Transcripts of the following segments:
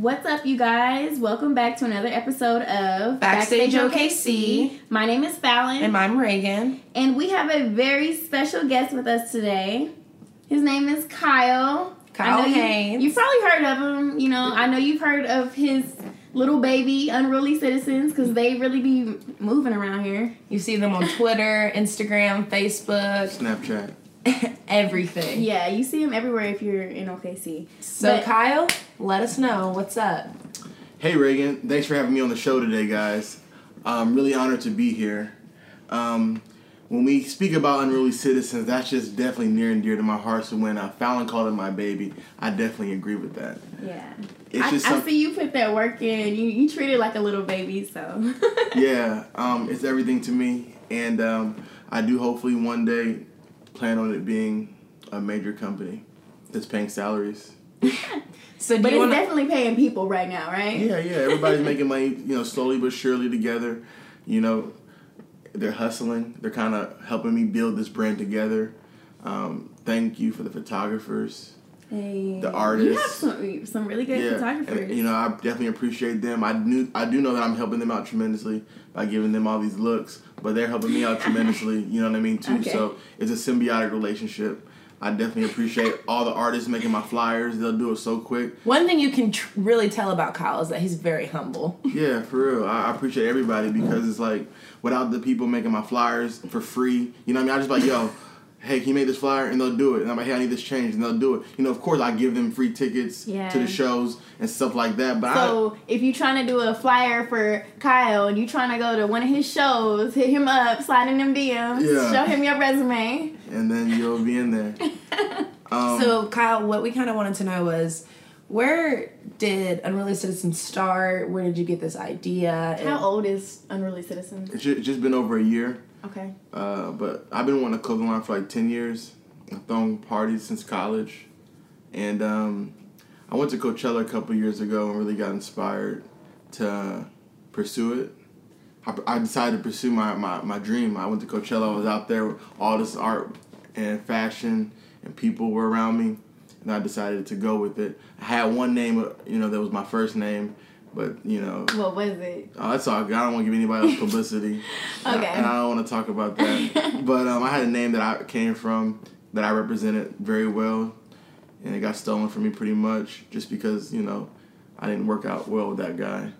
What's up, you guys? Welcome back to another episode of Backstage OKC. My name is Fallon, And I'm Reagan. and we have a very special guest with us today. His name is Kyle. Kyle I you- Haynes. You've probably heard of him. You know, I know you've heard of his little baby, Unruly Citizens, because they really be moving around here. You see them on Twitter, Instagram, Facebook, Snapchat. everything. Yeah, you see him everywhere if you're in OKC. So, But- Kyle, let us know what's up. Hey Reagan, thanks for having me on the show today, guys. I'm really honored to be here. Um, when we speak about unruly citizens, that's just definitely near and dear to my heart. So when uh, Fallon called it my baby, I definitely agree with that. Yeah. It's I, just I see you put that work in. You you treat it like a little baby, so yeah, um, it's everything to me, and um, I do hopefully one day plan on it being a major company that's paying salaries. So, But you it's want to? definitely paying people right now, right? Yeah, yeah. Everybody's making money, you know, slowly but surely together. You know, they're hustling. They're kind of helping me build this brand together. Um, thank you for the photographers. Hey, The artists, You have artists. some, some really good yeah, photographers. and, you know, I definitely appreciate them. I knew, I do know that I'm helping them out tremendously by giving them all these looks, but they're helping me out tremendously. You know what I mean too. Okay. So it's a symbiotic relationship. I definitely appreciate all the artists making my flyers. They'll do it so quick. One thing you can tr- really tell about Kyle is that he's very humble. Yeah, for real. I, I appreciate everybody because it's like without the people making my flyers for free, you know what I mean? I just like, yo, hey, can you make this flyer? And they'll do it. And I'm like, hey, I need this change. And they'll do it. You know, of course, I give them free tickets Yeah. to the shows and stuff like that. But so if you're trying to do a flyer for Kyle and you're trying to go to one of his shows, hit him up, slide in them DMs, Yeah. show him your resume. And then you'll be in there. Um, So, Kyle, what we kind of wanted to know was where did Unruly Citizens start? Where did you get this idea? And- How old is Unruly Citizens? it's ju- it's just been over a year. Okay. Uh, but I've been wanting a clothing line for like 10 years. I've thrown parties since college. And um, I went to Coachella a couple years ago and really got inspired to pursue it. I, I decided to pursue my, my, my dream. I went to Coachella. I was out there all this art and fashion, and people were around me. And I decided to go with it. I had one name, uh, you know, that was my first name, but, you know, What was it? Oh, that's all. I don't want to give anybody else publicity. Okay. And I don't want to talk about that. but um, I had a name that I came from that I represented very well, and it got stolen from me pretty much just because you know I didn't work out well with that guy.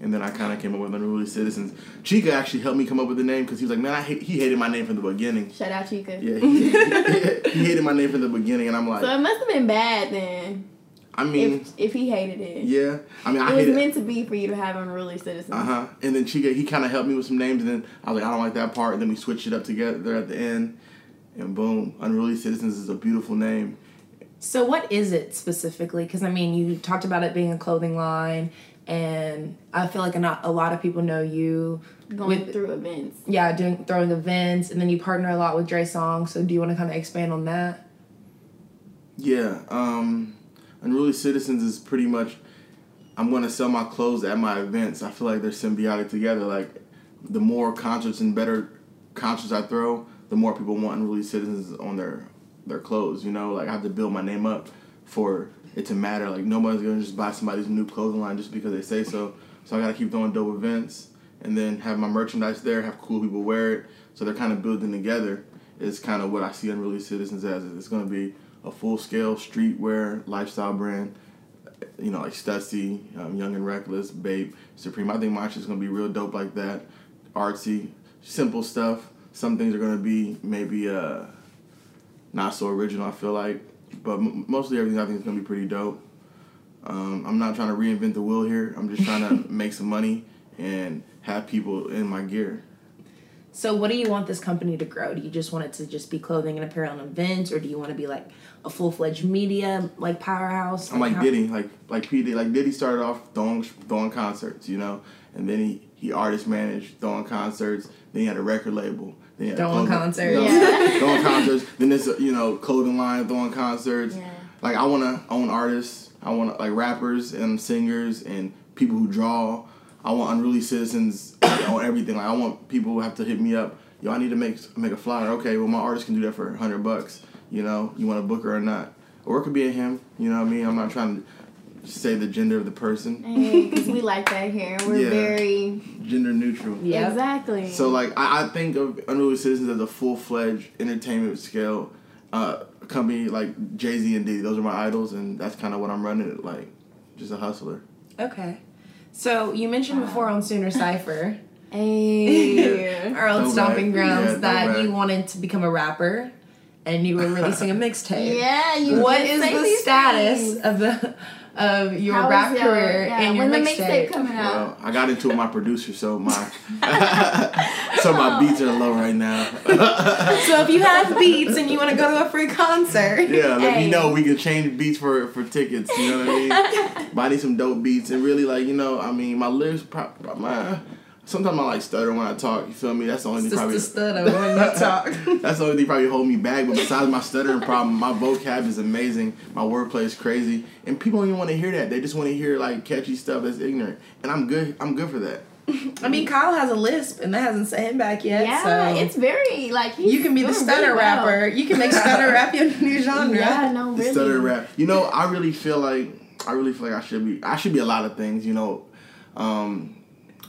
And then I kind of came up with Unruly Citizens. Chica actually helped me come up with the name because he was like, man, I hate, he hated my name from the beginning. Shout out Chica. Yeah, he, he hated my name from the beginning, and I'm like, So it must have been bad then. I mean, If if he hated it. yeah, I mean, I It was hated. meant to be for you to have Unruly Citizens. Uh huh. And then Chica, he kind of helped me with some names, and then I was like, I don't like that part. And then we switched it up together at the end, and boom, Unruly Citizens is a beautiful name. So, what is it specifically? Because I mean, you talked about it being a clothing line, and I feel like not a lot of people know you. Going with through events. yeah, doing throwing events, and then you partner a lot with Dre Song. So, do you want to kind of expand on that? Yeah. Um, Unruly Citizens is pretty much. I'm gonna sell my clothes at my events. I feel like they're symbiotic together. Like, the more concerts and better concerts I throw, the more people want Unruly Citizens on their their clothes. You know, like I have to build my name up for it to matter. Like nobody's gonna just buy somebody's new clothing line just because they say so. So I gotta keep throwing dope events and then have my merchandise there, have cool people wear it. So they're kind of building together. Is kind of what I see Unruly Citizens as. It's gonna be a full scale streetwear lifestyle brand. You know, like Stussy, um, Young and Reckless, Babe, Supreme. I think my shit's gonna be real dope like that. Artsy, simple stuff. Some things are gonna be maybe uh, not so original. I feel like, but m- mostly everything I think is gonna be pretty dope. Um, I'm not trying to reinvent the wheel here. I'm just trying to make some money and have people in my gear. So, what do you want this company to grow? Do you just want it to just be clothing and apparel and events, or do you want to be like a full fledged media like powerhouse? I'm like how- Diddy, like like P Diddy. Like Diddy started off throwing throwing concerts, you know, and then he he artist managed throwing concerts. Then he had a record label. Then he had Throwing concerts. you know, Yeah. throwing concerts. Then this you know clothing line throwing concerts. Yeah. Like I want to own artists. I want like rappers and singers and people who draw. I want unruly citizens on everything. Like I want people who have to hit me up. Yo, I need to make make a flyer. Okay, well my artist can do that for hundred bucks. You know, you want to book her or not, or it could be a him. You know what I mean? I'm not trying to say the gender of the person. Because we like that here. We're Yeah. very Gender neutral. Yeah, exactly. So like I, I think of Unruly Citizens as a full fledged entertainment scale uh, company like Jay Z and Diddy. Those are my idols, and that's kind of what I'm running it like, just a hustler. Okay. So you mentioned before on Sooner Cipher, hey. our old Go stomping back. grounds, Yeah, that back. you wanted to become a rapper, and you were releasing a mixtape. yeah, you. What did is say the status things. of the of your How rap your- career yeah, and your when the mixtape? mixtape coming out? Well, I got into my producer, so my so my beats are low right now. So if you have beats and you want to go to a free concert, Yeah, let Hey. me know. We can change beats for for tickets. You know what I mean? but I need some dope beats and really like you know. I mean, my lyrics, pro- pro- my sometimes I like stutter when I talk. You feel me? That's the only thing just probably. the stud when you talk. That's the only thing probably hold me back. But besides my stuttering problem, my vocab is amazing. My wordplay is crazy, and people don't even want to hear that. They just want to hear like catchy stuff that's ignorant, and I'm good. I'm good for that. I mean, Kyle has a lisp, and that hasn't set him back yet. Yeah, so it's very like he's you can be the stutter really well. rapper. You can make stutter rap your new genre. Yeah, no, The really. stutter rap. You know, I really feel like I really feel like I should be. I should be a lot of things. You know, um,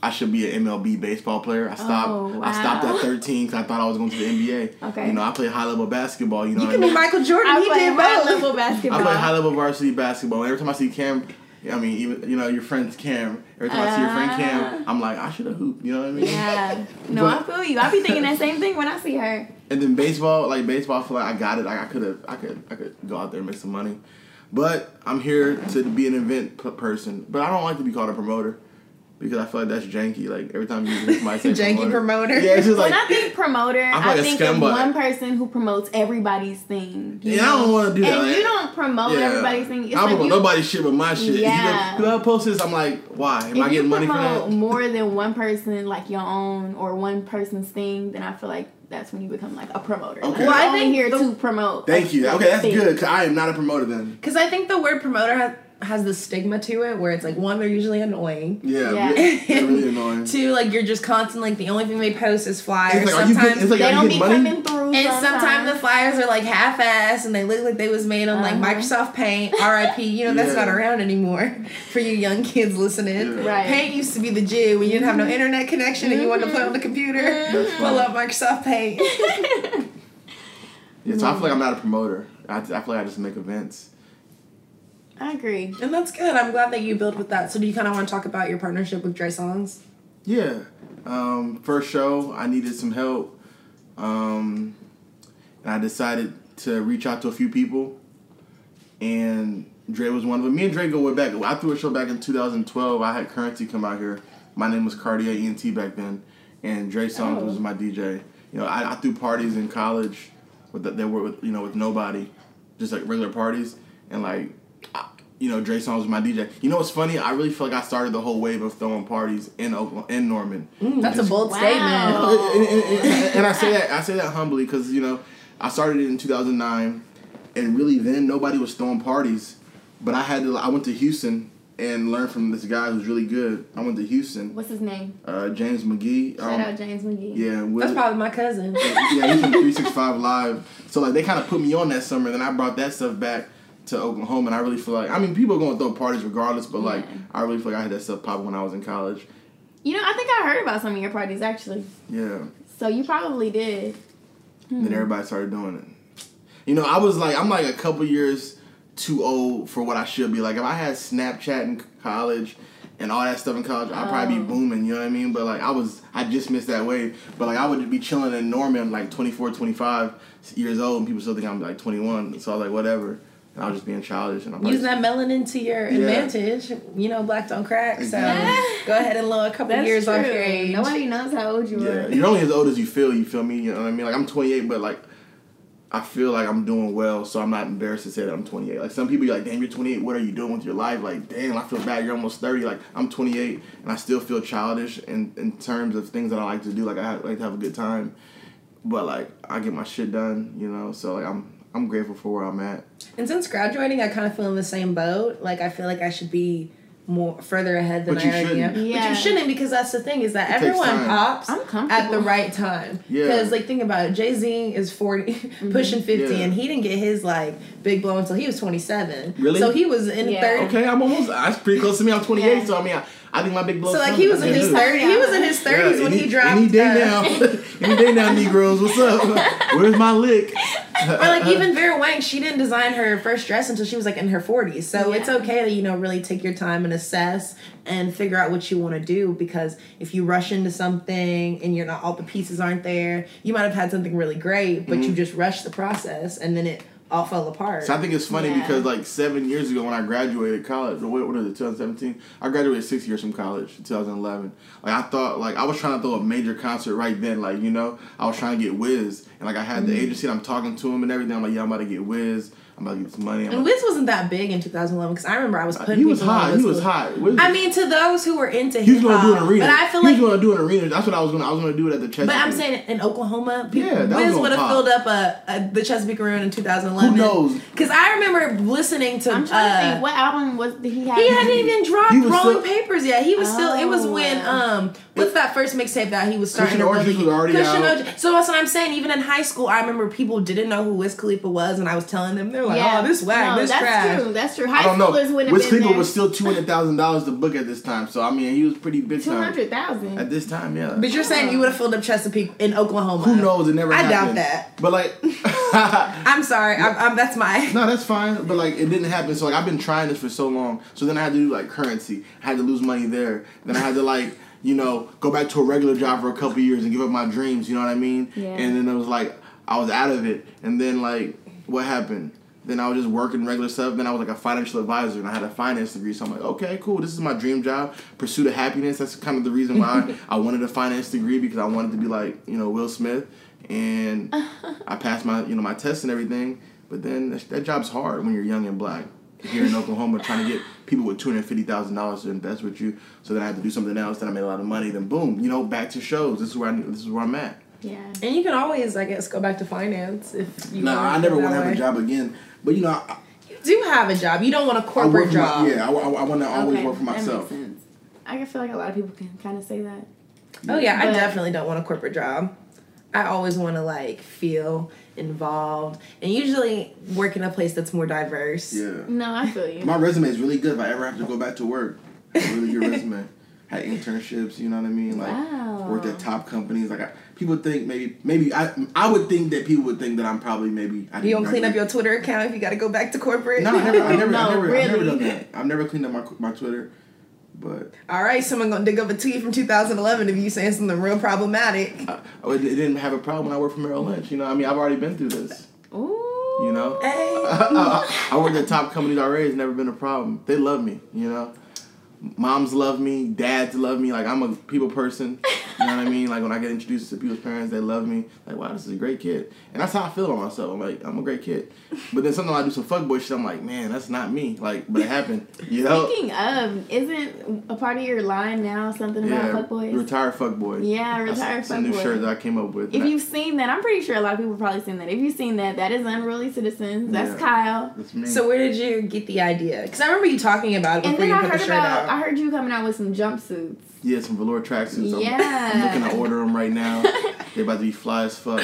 I should be an MLB baseball player. I stopped. Oh, I stopped at 13 because I thought I was going to the NBA. Okay. You know, I play high level basketball. You know, You can I be? Michael Jordan. I he play did high both. level basketball. I basketball. play high level varsity basketball. Every time I see Cam, I mean, even you know your friend Cam. Every time I see your friend Ah. Cam, I'm like, I should have hooped. You know what I mean? Yeah. No, But- I feel you. I be thinking that same thing when I see her. And then baseball, like baseball, I feel like I got it. Like I could have, I could, I could go out there and make some money. But I'm here to be an event p- person. But I don't like to be called a promoter because I feel like that's janky. Like every time you hear somebody say Janky promoter. yeah, it's just like when I think promoter, I'm I like a think of one person who promotes everybody's thing. you Yeah, I don't wanna do that. And Like- you don't promote yeah. everybody's thing. It's I don't like promote you, nobody's shit but my shit. Yeah. You know, I post this, I'm like, why? Am if I getting money for promote that? more than one person, like your own or one person's thing, then I feel like that's when you become like a promoter. Like, Okay. you're Well, I only think here the- to promote. Thank you. Okay, that's thing. good. Cause I am not a promoter then. Because I think the word promoter has, has the stigma to it, where it's like one, they're usually annoying. Yeah, Yeah. Really, really annoying. Two, like you're just constant. Like the only thing they post is flyers. It's like, are you sometimes getting, it's like, They are you don't be money? coming through. and sometimes sometimes the flyers are like half-ass and they look like they was made on like Uh-huh. Microsoft Paint, RIP. You know that's Yeah. not around anymore for you young kids listening. Yeah. Right. Paint used to be the Jew when you didn't have no internet connection and you wanted to play on the computer. That's Pull funny. up Microsoft Paint. Yeah, so I feel like I'm not a promoter. I, I feel like I just make events. I agree. and that's good. I'm glad that you build with that. So do you kind of want to talk about your partnership with Dre Songs? Yeah. Um, first show, I needed some help. Um, and I decided to reach out to a few people. And Dre was one of them. Me and Dre go way back. I threw a show back in 2012. I had Currency come out here. My name was Cartier ENT back then. And Dre Songs Oh. was my DJ. You know, I, I threw parties in college with the, that were with you know with nobody, just like regular parties, and like, you know, Dre Songs was my DJ. You know what's funny? I really feel like I started the whole wave of throwing parties in Oklahoma, in Norman. That's a bold Wow. statement. and, and- and- and I say that I say that humbly because you know I started it in 2009, and really then nobody was throwing parties, but I had to. I went to Houston and learned from this guy who's really good. I went to Houston, What's his name? uh, James McGee. Shout um, out James McGee. yeah, Will, That's probably my cousin. yeah, he's from 365 Live. So like they kind of put me on that summer, then I brought that stuff back to Oklahoma, and I really feel like I mean people are gonna throw parties regardless, but like Yeah. I really feel like I had that stuff popping when I was in college. You know, I think I heard about some of your parties actually. Yeah. So you probably did. Then hmm. everybody started doing it. You know, I was like, I'm like a couple years too old for what I should be. Like, if I had Snapchat in college and all that stuff in college, I'd probably be Oh. booming, you know what I mean? But like, I was, I just missed that wave. But like, I would be chilling in Norman, like 24, 25 years old, and people still think I'm like 21. So I was like, whatever. And I was just being childish. And I'm Using that melanin to your Yeah. advantage. You know, black don't crack. So Exactly. go ahead and lower a couple That's years true. off your age. Nobody knows how old you Yeah, are. you're only as old as you feel. You feel me? You know what I mean? Like I'm 28, but like I feel like I'm doing well, so I'm not embarrassed to say that I'm 28. Like some people, are like, damn, you're 28. What are you doing with your life? Like, damn, I feel bad. You're almost 30. Like I'm 28, and I still feel childish in in terms of things that I like to do. Like I like to have a good time, but like I get my shit done. You know, so like I'm I'm grateful for where I'm at. And since graduating, I kind of feel in the same boat. Like I feel like I should be more further ahead than But I already am. shouldn't. But you shouldn't because that's the thing is that It everyone pops I'm at the right time. Yeah. Because like think about it, Jay Z is 40 pushing fifty, Yeah. and he didn't get his like big blow until he was twenty seven. Really? So he was in Yeah. thirty. Okay, I'm almost. That's pretty close to me. I'm 28, Yeah. so I mean, I, I think my big blow. So like he was in his thirty. He was in his thirties when any, he dropped. Any day uh, now, any day now, Negroes. What's up? Where's my lick? Or like even Vera Wang, she didn't design her first dress until she was like in her forties. So it's okay to you know really take your time and assess and figure out what you want to do because if you rush into something and you're not all the pieces aren't there, you might have had something really great, but you mm-hmm. just rush the process and then it all fell apart. So I think it's funny Yeah. because like seven years ago when I graduated college, or what, what is it, 2017? I graduated six years from college, 2011. Like I thought, like I was trying to throw a major concert right then. Like you know, I was trying to get Wiz, and like I had Mm-hmm. the agency, and I'm talking to him and everything. I'm like, yeah, I'm about to get Wiz. I'm about to get some money. I'm and like, Wiz wasn't that big in 2011 because I remember I was putting he was hot. He was hot. Wiz, I mean, to those who were into he was hip gonna do an arena. but I feel he like was gonna do an arena. That's what I was gonna. I was gonna do it at the Chesapeake. But I'm saying in Oklahoma, people, Yeah, that was Wiz gonna would have filled up a, a the Chesapeake Arena in 2011. Who knows? Because I remember listening to. I'm trying to uh, think what album was he had. He hadn't even dropped Rolling still- Papers yet. He was still. It was Oh. when um. What's that first mixtape that he was starting Cushion to Orange was already Cushion out. Orange- So that's what I'm saying. Even in high school, I remember people didn't know who Wiz Khalifa was, and I was telling them they're like, Yeah. "Oh, this whack, no, this that's trash." true. That's true. I High don't know. schoolers wouldn't Wiz have been Khalifa there. was still two hundred thousand dollars to book at this time. So I mean, he was pretty big two time hundred at this time. Yeah. But you're saying you would have filled up Chesapeake in Oklahoma? Who knows? It never. I doubt that. But like, I'm sorry. I'm, I'm, that's my. no, that's fine. But like, it didn't happen. So like, I've been trying this for so long. So then I had to do like currency. I had to lose money there. Then I had to like, you know, go back to a regular job for a couple years and give up my dreams. You know what I mean? Yeah. And then it was like, I was out of it. And then like, what happened? Then I was just working regular stuff. Then I was like a financial advisor, and I had a finance degree. So I'm like, okay, cool. This is my dream job. Pursuit of happiness. That's kind of the reason why I wanted a finance degree because I wanted to be like you know Will Smith. And I passed my you know my tests and everything. But then that, that job's hard when you're young and black. Here in Oklahoma, trying to get people with two hundred fifty thousand dollars to invest with you. So then I had to do something else. Then I made a lot of money. Then boom, you know, back to shows. This is where I, this is where I'm at. Yeah. And you can always, I guess, go back to finance if you. No, want I never want to have way. a job again. But you know, I, You do have a job. You don't want a I corporate job. My, yeah, I, I, want to always Okay, work for that makes myself. sense. I feel like a lot of people can kind of say that. Oh yeah, I definitely don't want a corporate job. I always want to like feel involved, and usually work in a place that's more diverse. Yeah. No, I feel you. My resume is really good if I ever have to go back to work. It's really good resume. Had internships, you know what I mean? Like Wow. worked at top companies. Like I, people think maybe maybe I I would think that people would think that I'm probably maybe I You didn't gonna clean up your Twitter account if you got to go back to corporate? No, I never, I never, No, I never, I've never really. done that. I've never cleaned up my my Twitter, but All right, someone gonna dig up a tweet from 2011 if you saying something real problematic. I, I didn't have a problem when I worked for Merrill Lynch. You know, I mean, I've already been through this. Ooh. You know, Hey. I, I worked at top companies already. It's never been a problem. They love me. You know, moms love me, dads love me. Like I'm a people person. You know what I mean? Like when I get introduced to people's parents, they love me. Like wow, this is a great kid, and that's how I feel about myself. I'm like I'm a great kid. But then sometimes I do some fuckboy shit. I'm like, man, that's not me. Like, but it happened. You know? Speaking of, isn't a part of your line now something about Yeah, fuckboys? retired fuckboy. Yeah, That's retired some new fuckboy. shirt that I came up with. If you've seen that, I'm pretty sure a lot of people have probably seen that. If you've seen that, that is Unruly Citizens. That's Yeah. Kyle. That's me. So where did you get the idea? Because I remember you talking about it And before then you I put heard the shirt about, I out. heard you coming out with some jumpsuits. yeah, some velour tracksuits. I'm- Yeah. I'm, looking to order them right now. They're about to be fly as fuck.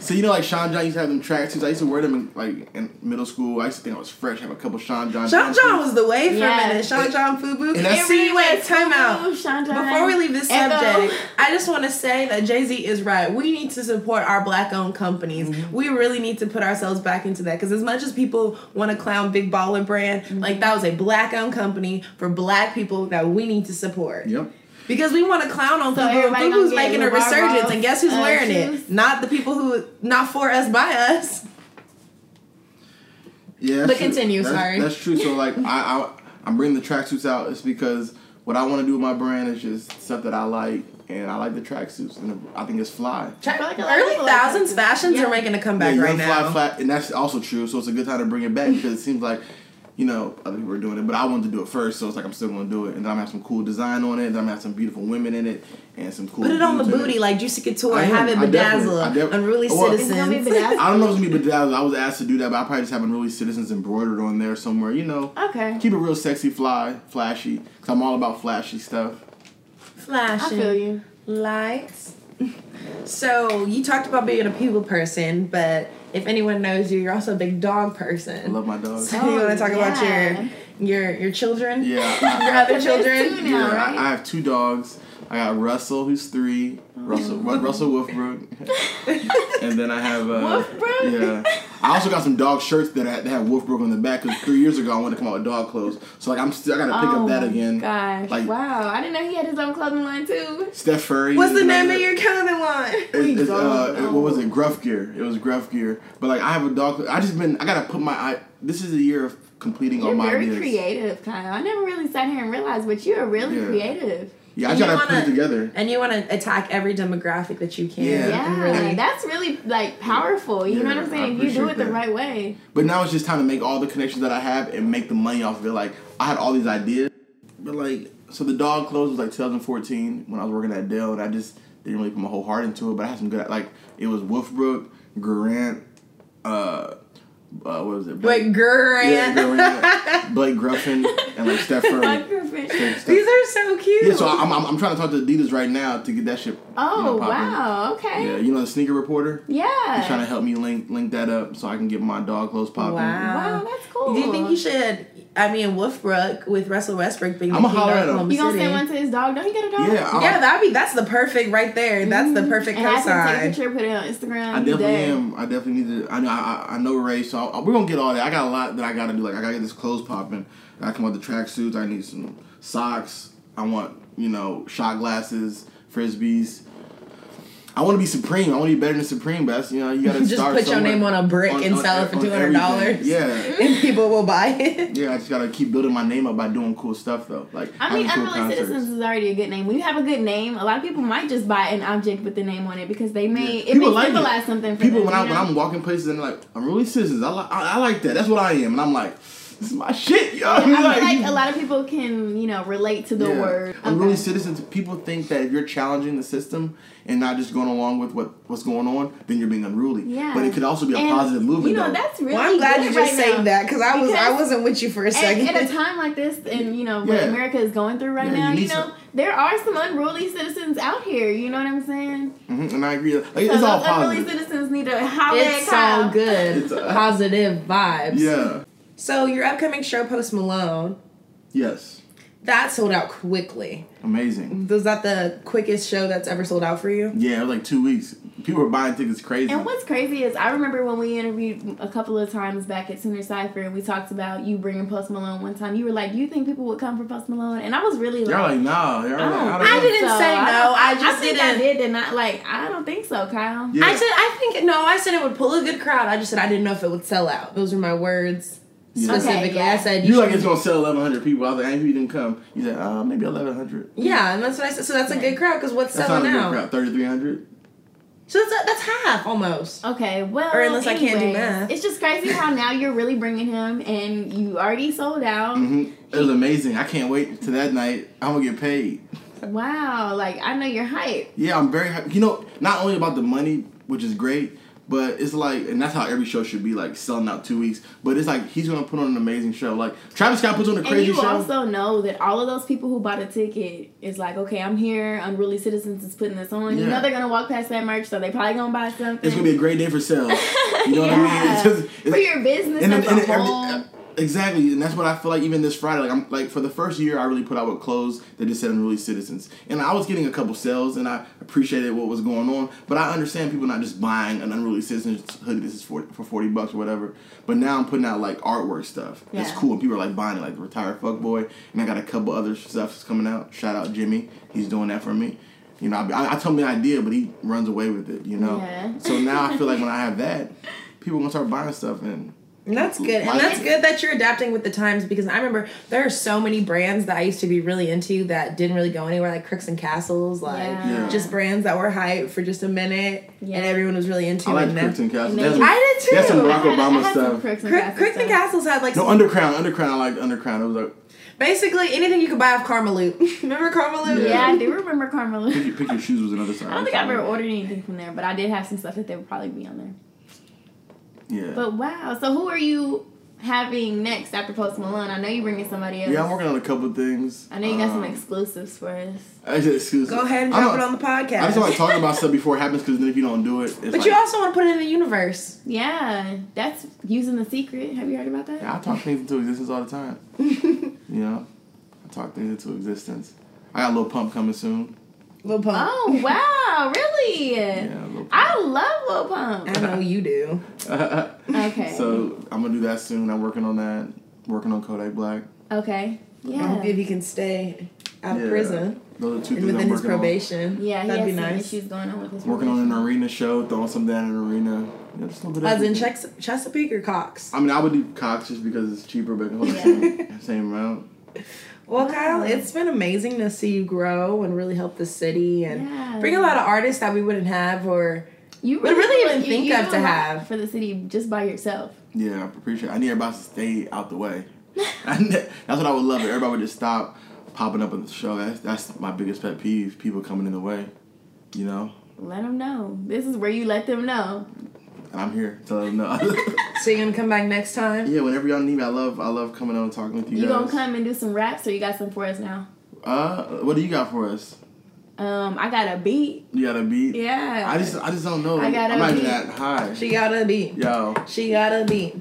so you know, like Sean John used to have them tracksuits. I used to wear them in like in middle school. I used to think I was fresh. I Have a couple Sean John. Sean John was the way for Yeah. a minute. Sean John Fubu. And that's- See, wait, time out. Sean John. Before we leave this Echo. subject, I just want to say that Jay Z is right. We need to support our black owned companies. Mm-hmm. We really need to put ourselves back into that because as much as people want to clown Big Baller Brand, Mm-hmm. like that was a black owned company for black people that we need to support. Yep. Because we want to clown on So Fubu. everybody Fubu's making a resurgence, Ross, and guess who's uh, wearing shoes? it? Not the people who, not for us, by us. Yeah. But that's true. continue, That's- sorry. That's true. So like I, I I'm bringing the tracksuits out. It's because what I want to do with my brand is just stuff that I like, and I like the tracksuits, and I think it's fly. I feel like a lot of Early thousands fashions Yeah. are making a comeback yeah, right fly now. flat, and that's also true. So it's a good time to bring it back because it seems like you know, other people are doing it, but I wanted to do it first, so it's like I'm still gonna do it. And then I'm gonna have some cool design on it, and then I'm gonna have some beautiful women in it, and some cool. Put it on the booty it. like Juicy Couture. I am. Have it bedazzled, definitely- bedazzle. I def- Unruly Well, It's be citizens. bedazzled. I don't know if it's gonna be bedazzled. I was asked to do that, but I probably just have Unruly Citizens embroidered on there somewhere. You know, Okay. keep it real sexy, fly, flashy. Cause I'm all about flashy stuff. I Flashing feel you. lights. So you talked about being a people person, but if anyone knows you, you're also a big dog person. I love my dogs. So you want to talk about your your your children? Yeah, Your other children? now, yeah. right? I, I have two dogs. I got Russell, who's three. Russell, Ru- Russell Wolfbrook, and then I have uh, Wolfbrook? Yeah, I also got some dog shirts that, I, that have Wolfbrook on the back because three years ago I wanted to come out with dog clothes. So like I'm still I gotta pick oh up that again. Gosh. Like- wow. I didn't know he had his own clothing line too. Steph Furry. What's the name of your clothing line? It, it's, uh, it- what was it? Gruff Gear. It was Gruff Gear. But like I have a dog. I just been. I gotta put my. I, this is a year of completing all You're my very ideas. creative, Kyle. I never really sat here and realized, but you're really Yeah. creative. Yeah, I And just you gotta put wanna- it together. And you want to attack every demographic that you can. Yeah. Yeah, really- that's really like powerful. You know what I'm I saying? You do appreciate it the right way. But now it's just time to make all the connections that I have and make the money off of it. Like I had all these ideas, but like so the dog clothes was like 2014 when I was working at Dell, and I just didn't really put my whole heart into it. But I had some good like it was Wolfbrook, Grant, uh, uh, what was it? Wait, Grant. yeah, Grant, Blake Gruffin, and like Steph Furry. Microfiche. Steph- These are so cute. yeah, so I'm, I'm, I'm trying to talk to Adidas right now to get that shit. you Oh know, wow. Okay. Yeah, you know the sneaker reporter. Yeah. He's trying to help me link link that up so I can get my dog clothes popping. Wow, Wow. that's cool. Do you think you should? I mean, Wolfbrook with Russell Westbrook being I'ma the king holler of at him. Oklahoma You gonna City. send one to his dog? Don't he get a dog? Yeah, I- Yeah, that'd be that's the perfect right there. That's the Mhm. perfect and have him take a cosign. picture, put it on Instagram. I He's definitely dead. am. I definitely need to. I know. I, I know Ray. So I, we're gonna get all that. I got a lot that I gotta do. Like I gotta get this clothes popping. I gotta come out the tracksuits. I need some socks. I want you know shot glasses, frisbees. I want to be supreme. I want to be better than supreme. But that's, you know you gotta Just start put your name on a brick and sell it for two hundred dollars. Yeah. and people will buy it. Yeah, I just gotta keep building my name up by doing cool stuff though. Like I mean, having cool Unruly concerts. Citizens is already a good name. When you have a good name, a lot of people might just buy an object with the name on it because they may Yeah. it People may like it. symbolize something for People them. when I you when know? I'm walking places and they're like I'm really citizens. I like I, I like that. That's what I am. And I'm like, this is my shit, yo. I feel like a lot of people can, you know, relate to the Yeah. word. Unruly Okay. citizens. People think that if you're challenging the system and not just going along with what what's going on, then you're being unruly. Yeah. But it could also be a And, positive movement. You know, though. that's really well, I'm glad good you just right said that because I was I wasn't with you for a second. At, at a time like this, and you know what Yeah. America is going through right Yeah, now, you you, know some- there are some unruly citizens out here. You know what I'm saying? Mm-hmm, and I agree. Like, So it's all those unruly citizens need to holler it's at Kyle. so good. It's, uh, Positive vibes. Yeah. So your upcoming show, Post Malone, Yes. that sold out quickly. Amazing. Was that the quickest show that's ever sold out for you? Yeah, it was like two weeks. People were buying tickets crazy. And what's crazy is I remember when we interviewed a couple of times back at Sooner Cypher and we talked about you bringing Post Malone one time. You were like, "Do you think people would come for Post Malone?" And I was really like, Y'all like, nah. Y'all like, oh, I don't, I I didn't so. say no, don't- I just think didn't- I did, and not like I don't think so, Kyle. Yeah. I said I think no. I said it would pull a good crowd. I just said I didn't know if it would sell out. Those were my words Yeah. Specifically. Okay, yeah. I said You you like it's gonna sell eleven hundred people. I was like, hey, if you didn't come, you said, uh, maybe eleven hundred. yeah, and that's what I said. So that's a good crowd because what's That's selling good out? crowd. Thirty three hundred. So that's that's half almost. Okay, well, Or unless I can't do math. It's just crazy how now you're really bringing him, and you already sold out. hmm It was amazing. I can't wait to that night. I'm gonna get paid. Wow, like I know you're hype. Yeah, I'm very happy. You know, not only about the money, which is great, but it's like, and that's how every show should be, like selling out two weeks. But it's like he's gonna put on an amazing show. Like Travis Scott puts on a crazy show. And you show. also know that all of those people who bought a ticket is like, okay, I'm here. Unruly Citizens is putting this on. Yeah. You know they're gonna walk past that merch, so they probably gonna buy something. it's gonna be a great day for sales. You know what I mean? It's just, it's, for your business and, as then- and a then whole. every- exactly, and that's what I feel like. Even this Friday, like I'm like for the first year, I really put out with clothes that just said "Unruly Citizens," and I was getting a couple sales, and I appreciated what was going on. But I understand people not just buying an Unruly Citizens hoodie. This is for for forty bucks or whatever. But now I'm putting out like artwork stuff. It's cool, and people are like buying it, like the retired fuckboy, and I got a couple other stuff that's coming out. Shout out Jimmy, he's doing that for me. You know, I, I told him the idea, but he runs away with it. You know, Yeah. so now I feel like when I have that, people gonna start buying stuff and. And that's mm-hmm. good. And that's good that you're adapting with the times because I remember there are so many brands that I used to be really into that didn't really go anywhere, like Crooks and Castles, like Yeah. Yeah. just brands that were hype for just a minute Yeah. and everyone was really into I like it. and Crooks and Castles. And They have they- some- I did too. they have some Barack Obama had stuff. Crooks and Crook- Castles Crooks and. Castles had like No, some- Undercrown. Undercrown. I like Undercrown. It was like basically anything you could buy off Karmaloop. remember Karmaloop? Yeah, Yeah. I do remember Carmelo. pick your, pick your shoes was another side. I don't think I've ever ordered anything from there, but I did have some stuff that they would probably be on there. Yeah. But wow, so who are you having next after Post Malone? I know you're bringing somebody else. yeah, I'm working on a couple things. I know you got some Um, exclusives for us. actually, excuse Go ahead and drop it on the podcast. I just want to talk about stuff before it happens because then if you don't do it, it's but like, you also want to put it in the universe. Yeah, that's using the secret. Have you heard about that? Yeah, I talk things into existence all the time. you know, I talk things into existence. I got a Lil Pump coming soon. Lil Pump. Oh wow, really? Yeah, a pump. I love Lil Pump. I know you do. Okay. So I'm gonna do that soon. I'm working on that. Working on Kodak Black. Okay. Yeah. I hope Yeah. if he can stay out of Yeah. prison Those are two and things within I'm his working probation. Yeah, that'd be nice. issues going on with his on. Working on an arena show, throwing some down in an arena. Yeah, just a little bit of As in everything. Ches- Chesapeake or Cox? I mean, I would do Cox just because it's cheaper, but hold Yeah. the same amount. Well, Wow. Kyle, it's been amazing to see you grow and really help the city and Yeah. bring a lot of artists that we wouldn't have or You But really do- even you- think you of to have. for the city just by yourself. Yeah, I appreciate. It. I need everybody to stay out the way. That's what I would love. If everybody would just stop popping up on the show. That's that's my biggest pet peeve. People coming in the way. You know, Let them know. This is where you let them know. And I'm here to let them know. so you're gonna come back next time. yeah, whenever y'all need me, I love I love coming on and talking with you, You guys. gonna come and do some raps, or you got some for us now? Uh, what do you got for us? Um, I got a beat. You got a beat? Yeah. I just I just don't know. I got a I'm not even that high. She got a beat. Yo, She got a beat.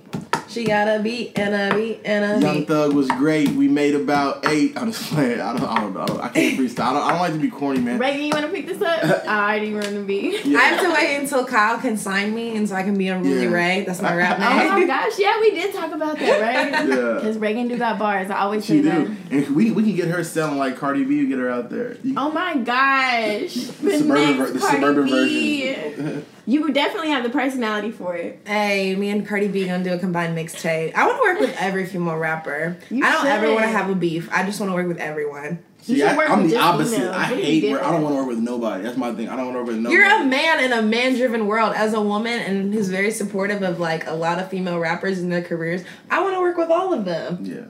She got a beat and a beat and a Young beat. Thug was great. We made about eight. I'm just playing. I don't. I don't know. I can't freestyle. I don't, I don't like to be corny, man. Reagan, you wanna pick this up? I already run the beat. Yeah. I have to wait until Kyle can sign me and so I can be Unruly Yeah. Ray. That's my rap name. Oh my gosh, yeah, we did talk about that, right? Yeah. Because Reagan do got bars. I always She say do, that. and we we can get her selling like Cardi B. Get her out there. You- Oh my gosh. The, suburban ver- next the suburban B. version. You would definitely have the personality for it. Hey, me and Cardi B gonna do a combined mixtape. I want to work with every female rapper. You I don't ever want to have a beef. I just want to work with everyone. You See, should I, work I'm with the opposite. females. I What do you hate do? work. I don't want to work with nobody. That's my thing. I don't want to work with nobody. You're a man in a man-driven world. As a woman and who's very supportive of like a lot of female rappers in their careers, I want to work with all of them Yeah.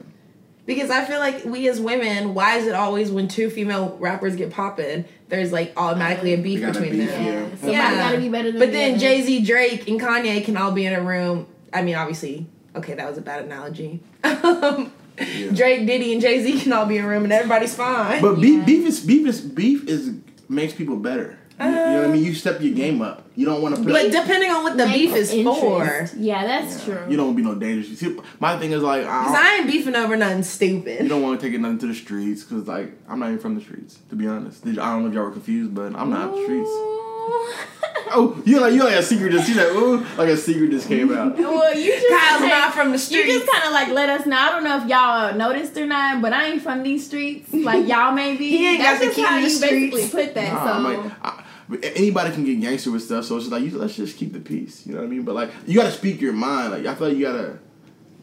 Because I feel like we as women, why is it always when two female rappers get popping, there's like automatically a beef They got a between beef, them. Yeah. Yeah. Somebody Yeah. gotta be better than But the then. Jay Z, Drake, and Kanye can all be in a room. I mean, obviously, okay, that was a bad analogy. Um, Yeah. Drake, Diddy, and Jay Z can all be in a room, and everybody's fine. But Yeah. beef, beef is beef is beef is makes people better. You, you know what I mean? You step your um, game up. You don't want to put. But depending on what the beef is for, Yeah, that's true. You don't want to be no dangerous. See, my thing is like I because I ain't beefing over nothing stupid. you don't want to take it nothing to the streets because like I'm not even from the streets to be honest. I don't know if y'all were confused, but I'm not the streets. Oh, you like you like a secret just you like ooh like a secret just came out. well, you just Kyle's like- not from the You just kind of like let us know. I don't know if y'all noticed or not, but I ain't from these streets. Like y'all maybe. He ain't That's got the key how to the you basically put that. Nah, so I'm like, I, but anybody can get gangster with stuff, so it's just like you, let's just keep the peace. You know what I mean? But like you got to speak your mind. Like I feel like you got to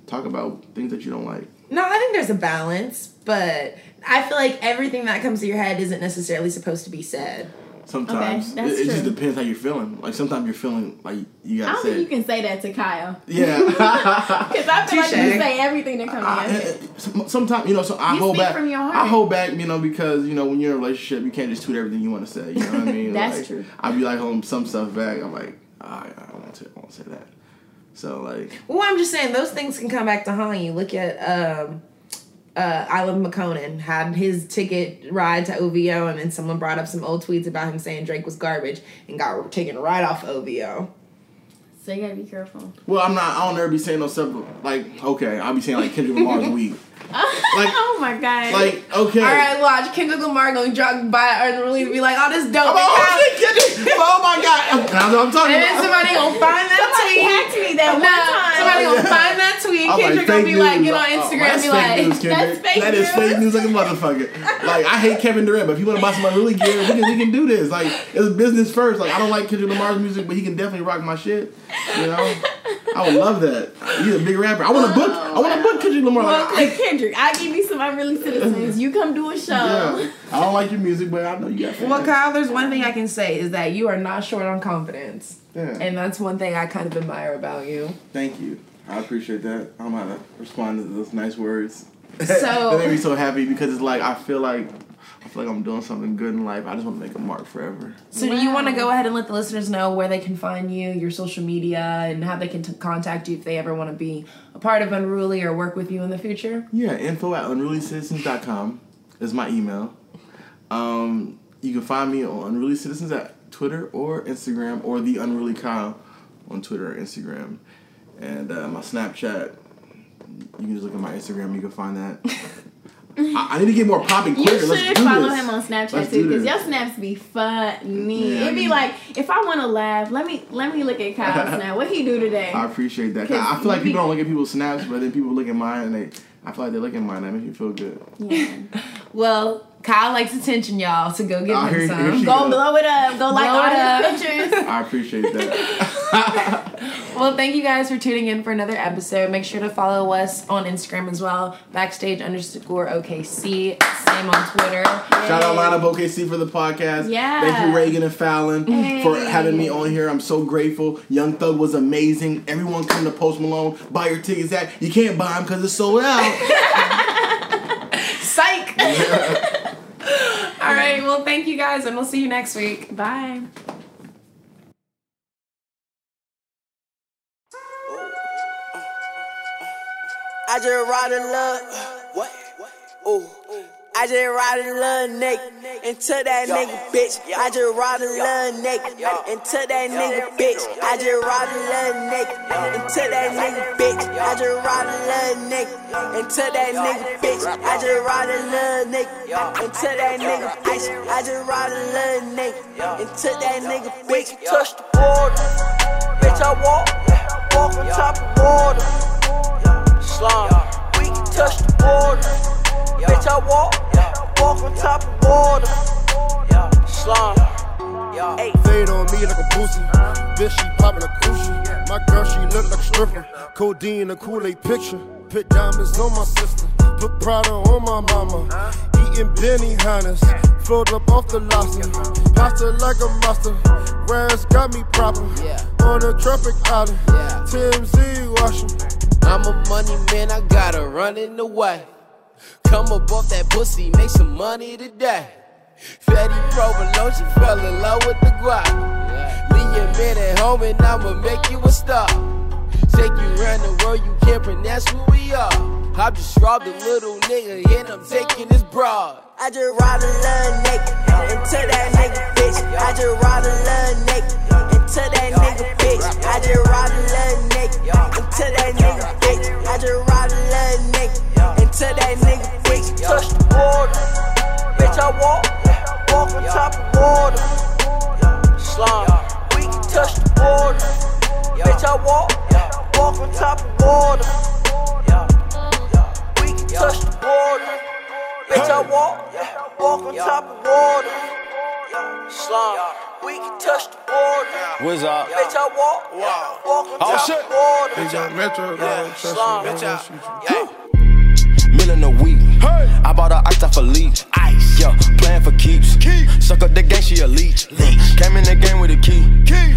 talk about things that you don't like. no, I think there's a balance, but I feel like everything that comes to your head isn't necessarily supposed to be said. Sometimes Okay, that's it, it just depends how you're feeling. Like sometimes you're feeling like you gotta don't say. think you can say that to Kyle. Yeah. Because I feel like you say everything that comes I- to your head. Sometimes you know, so I You hold speak back. from your heart. I hold back, you know, because you know when you're in a relationship, you can't just tweet everything you want to say. You know what I mean? That's Like, true. I'd be like holding some stuff back. I'm like, I, I don't want to. I won't say that. So like, Well, I'm just saying those things can come back to haunt you. Look at um, uh, I love McConan had his ticket ride to OVO, and then someone brought up some old tweets about him saying Drake was garbage and got taken right off OVO. So you gotta be careful. well, I'm not. I don't ever be saying no stuff like, okay, I'll be saying like Kendrick Lamar's weak. Like- oh my god. Like, okay. All right, watch Kendrick Lamar going to drop by Unruly and be like, "Oh, this dope." Oh, oh, shit, Kendrick. oh my god. That's what I'm talking And then about. somebody gonna find that Somebody tweet. hacked me that No, one time. somebody gonna find that tweet. I'm Kendrick gonna fake be like, get on oh, oh, Instagram, that's be fake like, news, that's fake That is news. fake news like a motherfucker. Like I hate Kevin Durant, but if you want to buy some unruly gear, we can, we can do this. Like it's business first. Like I don't like Kendrick Lamar's music, but he can definitely rock my shit. You know, I would love that. He's a big rapper. I want to book. I want to book Kendrick Lamar. Well, Like, okay, Kendrick, I give you some unruly citizens. You come do a show. yeah, I don't like your music, but I know you got. Well. Kyle, there's one thing I can say is that you are not short on confidence. Yeah. And that's one thing I kind of admire about you. Thank you. I appreciate that. I'm gonna respond to those nice words. So- that made me so happy because it's like I feel like I feel like I'm doing something good in life. I just want to make a mark forever. So, do you want to go ahead and let the listeners know where they can find you, your social media, and how they can t- contact you if they ever want to be a part of Unruly or work with you in the future? Yeah, info at unrulycitizens.com is my email. Um, you can find me on Unruly Citizens at Twitter or Instagram or the Unruly Kyle on Twitter or Instagram. And uh, my Snapchat, you can just look at my Instagram, you can find that. I, I need to get more popping You quicker. Let's should do follow this. him on Snapchat Let's too, because this. your snaps be funny. Yeah, It'd be mean- like if I want to laugh, let me let me look at Kyle's snap. What he do today? I appreciate that. I feel like people be- don't look at people's snaps, but then people look at mine and they, I feel like they look at mine. That makes me feel good. Yeah. Well, Kyle likes attention, y'all, so go give Ah, him some. Go goes. blow it up. Go like Blow it all up. his pictures. I appreciate that. Well, thank you guys for tuning in for another episode. Make sure to follow us on Instagram as well, backstage underscore OKC. Same on Twitter. Shout out Lineup OKC for the podcast. Yeah. Thank you, Reagan and Fallon, for having me on here. I'm so grateful. Young Thug was amazing. Everyone come to Post Malone. Buy your tickets at. You can't buy them because it's sold out. Psych! All right, well, thank you guys, and we'll see you next week. Bye. I just ride a love. What? Ooh. I just ride a little nigga into that nigga bitch. I just ride a little nigga into that nigga bitch. I just ride a little nigga into that nigga bitch. I just ride a little nigga into that nigga bitch. I just ride a little nigga into that nigga bitch. I just ride a little nigga into that nigga bitch. Touch the border, bitch. I walk, walk on top of water. Slum, we can touch the border. Bitch, I walk, walk on top of water. Slum, hey. Fade on me like a pussy. Uh-huh. Bitch, she poppin' a coochie. My girl, she look like a stripper. Codeine, a Kool-Aid picture. Put diamonds on my sister. Put Prada on my mama. Uh-huh. Eating Benihanas. Float up off the lobster. Pasta like a monster. Rams got me proper. On a traffic island. TMZ washing. I'm a money man, I gotta run in the way. Come up off that pussy, make some money today. Fatty provolone, she fell in love with the guap. Leave your man at home and I'ma make you a star. Take you around the world, you can't pronounce who we are. I just robbed a little nigga and I'm taking his broad. I just ride a little nigga into that nigga bitch. I just ride a little nigga into that nigga bitch. I just ride a little nigga into that nigga bitch. I just ride a little nigga into that nigga bitch. Touch the border, bitch. I walk, walk on top of water. Slum, we can touch the border, bitch. I walk, walk on top of water. We can touch the border. Bitch, I walk, walk on top of water. Slum, we can touch the border. What's up? Bitch, I walk, walk on Oh, top shit. of water. They got Metro, uh, Yeah, dog. slum. Uh, Bitch, I- gonna shoot you. Million a week. Hey. I bought her ice off a leech. Ice. Yeah, playing for keeps. Suck up the game, she a leech. Came in the game with a key.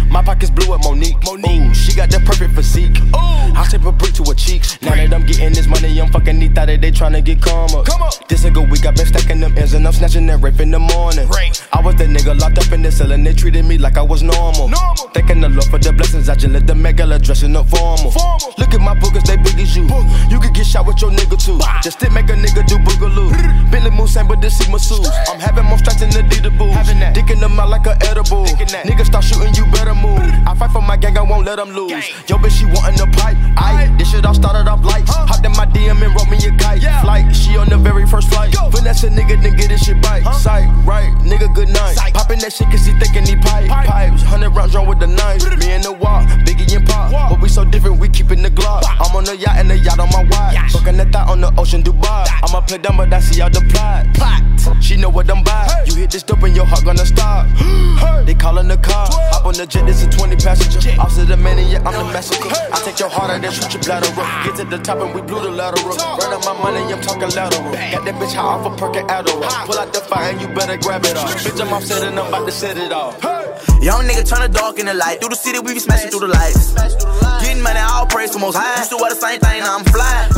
My pockets blue with Monique. Monique. Ooh, she got the perfect physique. Ooh. I shape a brick to her cheeks. Now that I'm getting this money, I'm fucking these thought that they tryna get calmer. Come up. This a good week, I been stacking them ends and I'm snatching that rape in the morning. I was the nigga locked up in the cell and they treated me like I was normal. Normal. Thanking the Lord for the blessings, I just let the megala dressing up formal. Formal. Look at my boogers, they big as you. You could get shot with your nigga too. Just to make a nigga do boogaloo. Billy Moose but this is masseuse. I'm having more strikes than the Dita edibles. Dick in the mouth like a edible. Niggas start shooting, you better move. I fight for my gang, I won't let them lose. Yo, bitch, she wantin' the pipe. I this shit all started off lights. Hopped in my DM and wrote me a kite. Flight, she on the very first flight. Finesse a nigga, then get his shit bite. Sight, right, nigga, good night. Poppin' that shit cause he thinkin' he pipe. pipe. Pipes, 100 rounds drawn with the knife. Me and the walk, Biggie and Pop. But we so different, we keepin' the Glock. I'm on the yacht and the yacht on my watch. Fuckin' that thought on the ocean, Dubai. I'ma play dumb, but I see all the plot. plot. She know what I'm by. You hit this dope and your heart gonna stop. They callin' the car. Hop on the jet, this a 20 passenger. Officer the maniac, I'm the massacre. I take your heart out and shoot your bladder up. Get to the top and we blew the lateral. Run out my money, I'm talking lateral. Got that bitch high off a perk and Adderall. Pull out the fire and you better grab it off. Bitch, I'm offset and I'm about to set it off. Young nigga turn the dark in the light. Through the city, we be smashing through the lights. Getting money, all praise for most high. Used to wear the same thing, now I'm fly.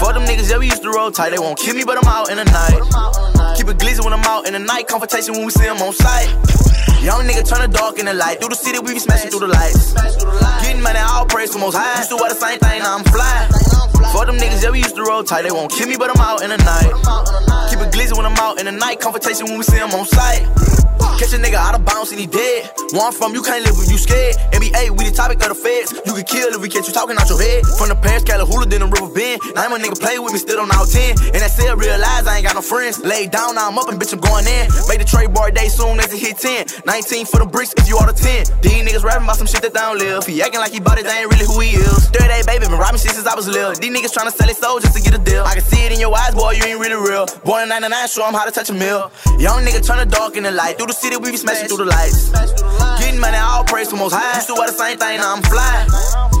For them niggas, yeah, we used to roll tight. They won't kill me, but I'm out in the night. Keep it glizzy when I'm out in the night. Confrontation when we see them on sight. Young nigga turn the dark in the light. Through the city, we be smashing through the lights. Getting money, all praise for most high. Used to wear the same thing, now I'm fly. For them niggas, yeah, we used to roll tight. They won't kill me, but I'm out in the night. Keep it glizzy when I'm out in the night. Confrontation when we see them on sight. Catch a nigga out of bounds and he dead. Where I'm from, you can't live when you scared. NBA, we the topic of the feds. You can kill if we catch you talking out your head. From the past, California, then the river bend. Now I'm a nigga play with me, still on out 10. And I still realize I ain't got no friends. Lay down, now I'm up and bitch, I'm going in. Made the trade bar day soon as it hit 10. 19 for the bricks if you order 10. These niggas rapping about some shit that they don't live. He acting like he bought it, they ain't really who he is. Third 38 baby, been robbing shit since I was little. These niggas tryna sell his soul just to get a deal. I can see it in your eyes, boy, you ain't really real. Born in 99, show 'em how to touch a mill. Young nigga turn the dark in the light. Through the city, we be smashing through the lights. Getting money, all praise for the most high. Used to wear the same thing, now I'm fly.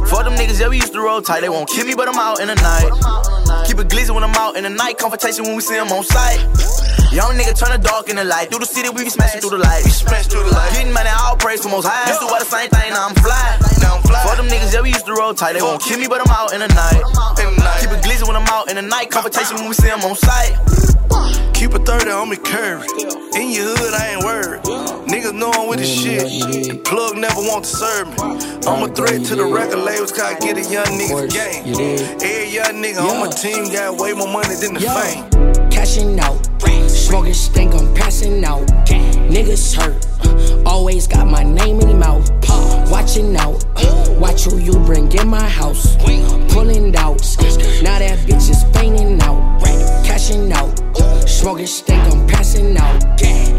For them niggas, yeah, we used to roll tight. They won't kill me, but I'm out in the night. Keep it glizzy when I'm out in the night. Confrontation when we see them on sight. Young nigga turn the dark in the light. Through the city, we be smashing through the lights. We smash through the lights. Getting money, all praise for most high. Used to wear the same thing, now I'm fly. Now I'm fly. For them niggas, yeah, we used to roll tight. They won't kill me, but I'm out in the night. Keep it glizzy when I'm out in the night. Confrontation when we see them on sight. Keep a 30 on me curvy. In your hood, I ain't worried. Niggas know I'm with mm, the shit. The plug never want to serve me. I'm a threat to the record labels, cause I get a young nigga's game. Every young nigga on my team got way more money than the fame. Cashing out, smoking stink, I'm passing out. Niggas hurt, always got my name in your mouth. Watching out, uh, watch who you bring in my house. Pulling out, now that bitch is fainting out. Cashing out, smoking stink, I'm passing out.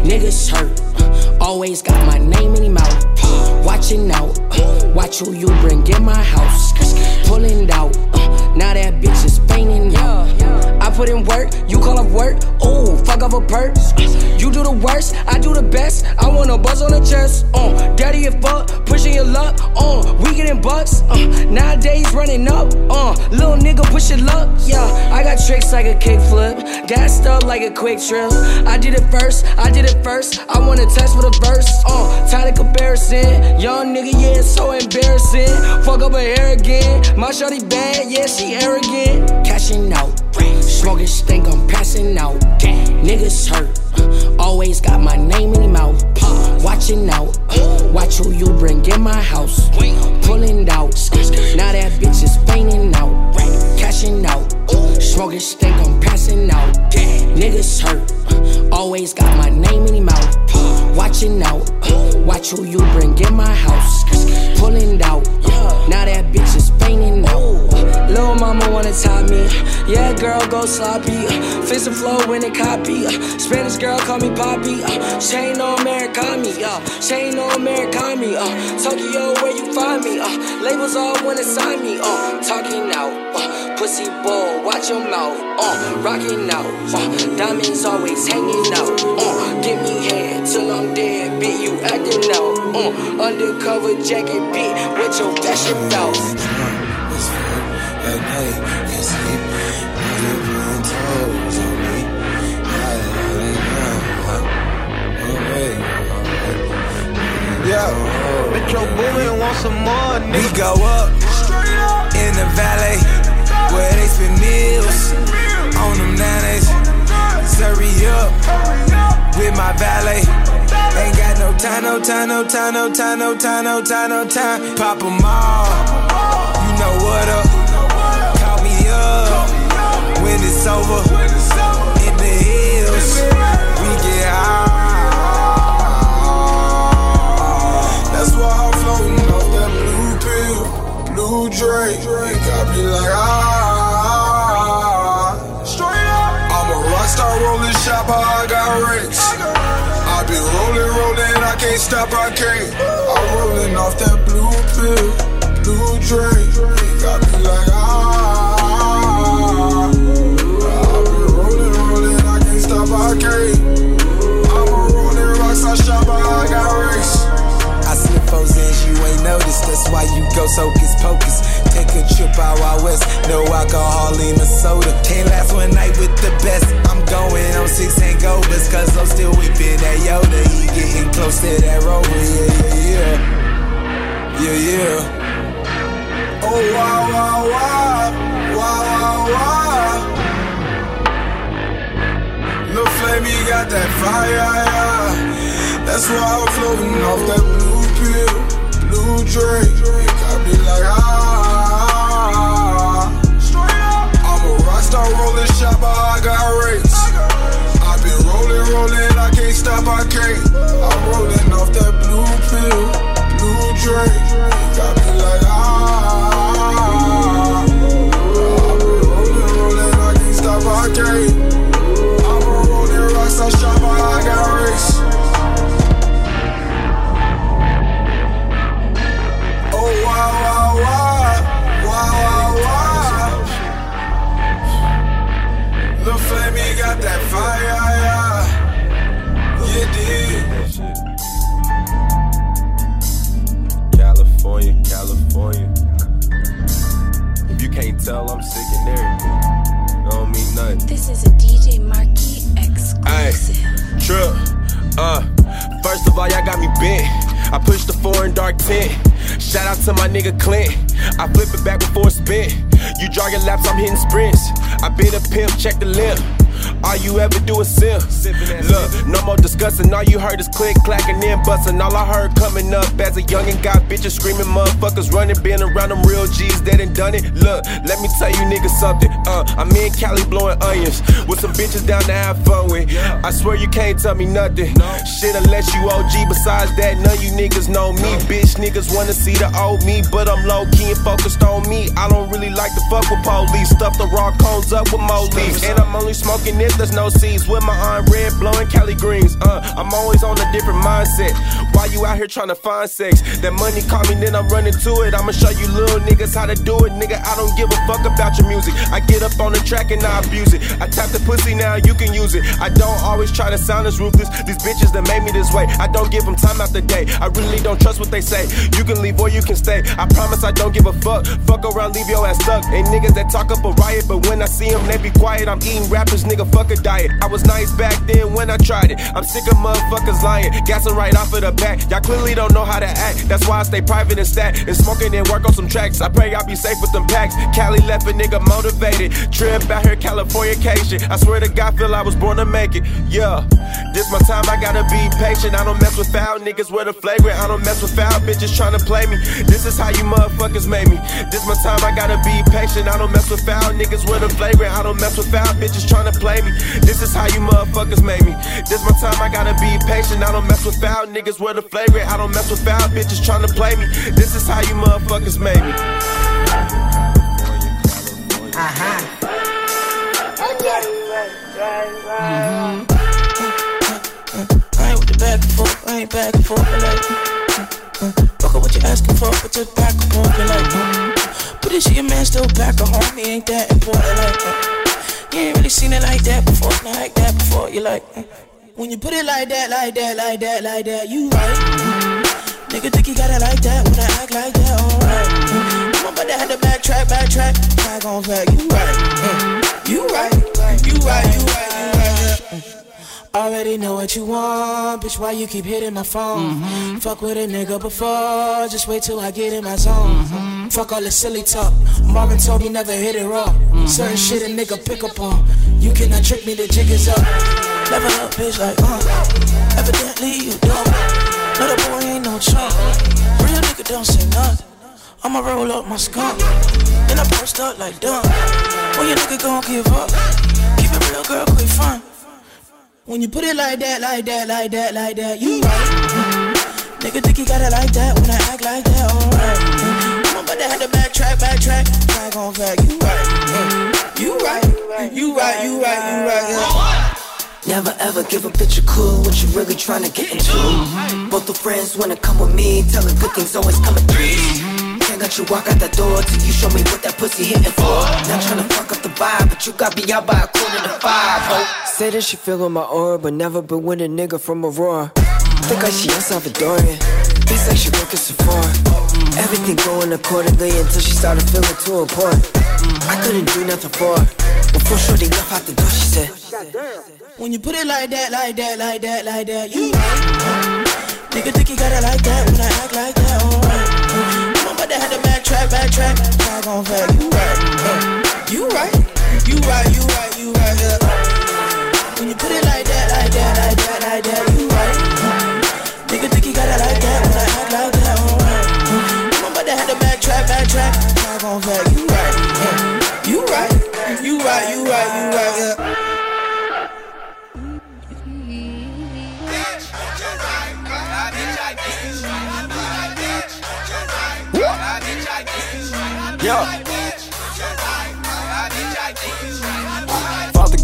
Niggas hurt, uh, always got my name in your mouth. Watching out, uh, watch who you bring in my house. Pulling out, now that bitch is fainting out. Put in work, you call up work. Ooh, fuck up a purse. You do the worst, I do the best. I want a buzz on the chest. Uh, daddy and fuck, pushing your luck. Uh, we getting bucks. Uh, nowadays running up. Uh, little nigga push your luck. Yeah, I got tricks like a kickflip, gassed up like a quick trip. I did it first, I did it first. I wanna test for the verse. Uh, tired of comparison. Young nigga, yeah, it's so embarrassing. Fuck up her hair again. My shorty bad, yeah, she arrogant. Cashing out. Smoking stink, I'm passing out. Niggas hurt, uh, always got my name in your mouth. Watching out, uh, watch who you bring in my house. Pulling out, now that bitch is fainting out. Cashing out, smoking stink, I'm passing out. Niggas hurt, always got my name in your mouth. Watching out, watch who you bring in my house. Pulling out, now that bitch is fainting out. Lil' mama wanna top me. Yeah, girl, go sloppy. Fix the flow when it copy. Spanish girl, call me Poppy. She ain't no Americani. Uh, she Americani. Uh, Tokyo, where you find me? Uh, labels all wanna sign me. Uh, talking out. Pussy bull, watch your mouth. Uh, rocking out. Uh, diamonds always hanging out. Uh, give me head till I'm dead, bitch. You acting out. Uh, undercover jacket, bitch. With your fashion belt. At night, can't sleep. Now putting toes on me. I let it down. Alright, alright. Yeah, Metro Boomin want some more, We go up in the valley where they spend meals on them nannies. Hurry up with my valet. Ain't got no time, no time, no time, no time, no time, no time, no time. Pop them all. You know what up. Call me up when it's over. In the hills, we get high. That's why I'm floating off that blue pill, blue drake. It got me like ah. Race. I got rich. I been rolling, rolling, I can't stop, I can't. I'm rolling off that blue pill, blue drink. Got me like ah. I been rolling, rolling, I can't stop, I can't. I'm a rolling rockstar shopper, I got race. I slip foes ends you ain't noticed. That's why you go hocus pocus. Take a trip out west. No alcohol in the soda. Can't last one night with the best. Going on six hangovers. Cause I'm still whipping that Yoda. He getting close to that rover. Yeah, yeah, yeah. Yeah, yeah. Oh wow wow wow wow wow wow. Lil Flamey got that fire, yeah. That's why I'm floating off that blue pill, blue drink. Got me like ah. Rockstar rolling shopper, I got rates. I been rolling, rolling, I can't stop, I can't. Busting. All I heard coming up as a youngin' got bitches screaming, motherfuckers running, been around them real G's that done done it. Look, let me tell you niggas something. Uh, I'm in Cali blowing onions with some bitches down to have fun with. I swear you can't tell me nothing. Shit, unless you OG. Besides that, none you niggas know me. Bitch, niggas wanna see the old me, but I'm low key and focused on me. I don't really like to fuck with police. Stuff the raw cones up with more leaves. And I'm only smoking if there's no seeds. With my arm red, blowing Cali greens. Uh, I'm always on a different mindset. Why you out here trying to find sex? That money call me, then I'm running to it. I'ma show you little niggas how to do it. Nigga, I don't give a fuck about your music. I get up on the track and I abuse it. I tap the pussy now, you can use it. I don't always try to sound as ruthless. These bitches that made me this way. I don't give them time after day. I really don't trust what they say. You can leave or you can stay. I promise I don't give a fuck. Fuck around, leave your ass stuck. Ain't niggas that talk up a riot, but when I see them, they be quiet. I'm eating rappers, nigga, fuck a diet. I was nice back then when I tried it. I'm sick of motherfuckers lying. Gassing right off of the back. Y'all clearly don't know how to act. That's why I stay private and stat. And smoking and work on some tracks. I pray y'all be safe with them packs. Cali left a nigga motivated. Trip out here, California cation. I swear to God, feel I was born to make it. Yeah. This my time, I gotta be patient. I don't mess with foul niggas with a flagrant. I don't mess with foul bitches trying to play me. This is how you motherfuckers made me. This my time, I gotta be patient. I don't mess with foul niggas with a flagrant. I don't mess with foul bitches trying to play me. This is how you motherfuckers made me. This my time, I gotta be patient. I don't mess with foul niggas with a flagrant. I don't mess with foul bitches trying to play me. This is how you motherfuckers made me. Uh-huh. I ain't with the back and forth, I ain't back and forth, like, fuck up what you asking for, uh-huh. but just back and forth, but like, but this your man still back at home, he ain't that important, like, uh-huh. you ain't really seen it like that before, not like that before, you like, uh-huh. When you put it like that, like that, like that, like that, you right. Nigga think you got it like that, when I act like that, alright. I'm about to have to backtrack, backtrack, back on back, mm. you right. You right, you right, you right, you right. yeah. Already know what you want, bitch. Why you keep hitting my phone? Mm-hmm. Fuck with a nigga before, just wait till I get in my zone. Mm-hmm. Fuck all the silly talk. Marvin told me never hit it raw. Mm-hmm. Certain shit a nigga pick up on. You cannot trick me, the jig is up. Never up, bitch, like, uh. Evidently you don't. No, the boy ain't no chump. Real nigga don't say nothing. I'ma roll up my skunk. Then I burst up like dumb. When your nigga gon' give up, keep it real, girl, quick fun. When you put it like that, like that, like that, like that, you right. Nigga think you got it like that when I act like that, alright. I'm about to have to backtrack, backtrack, back on back. You right, you right, you right, you right, you right. Yeah. Never ever give a bitch a clue what you really trying to get into. Both the friends wanna come with me, tell her good things always come in threes. Can't let you walk out that door till you show me what that pussy hitting for. Not trying to fuck up the vibe, but you got me out by a quarter to five, ho. Say that she feelin' my aura, but never been with a nigga from Aurora. Think like she a Salvadorian. Beats like she work at Sephora. Everything going accordingly until she started feeling too important. I couldn't do nothing for her. Before Shorty left out the door, she said, When you put it like that, like that, like that, like that, you right. Nigga think you got it like that when I act like that, alright. About to have to backtrack, backtrack, backtrack on fact. You right, you right, you right, you right, you right. Yeah. When you put it like that, like that, like that, like that, you right. Nigga think you got it like that when I act like that, alright. I'm about to have to backtrack, backtrack, backtrack on fact. You right, you right, you right, you right, you right. Yeah. Yeah.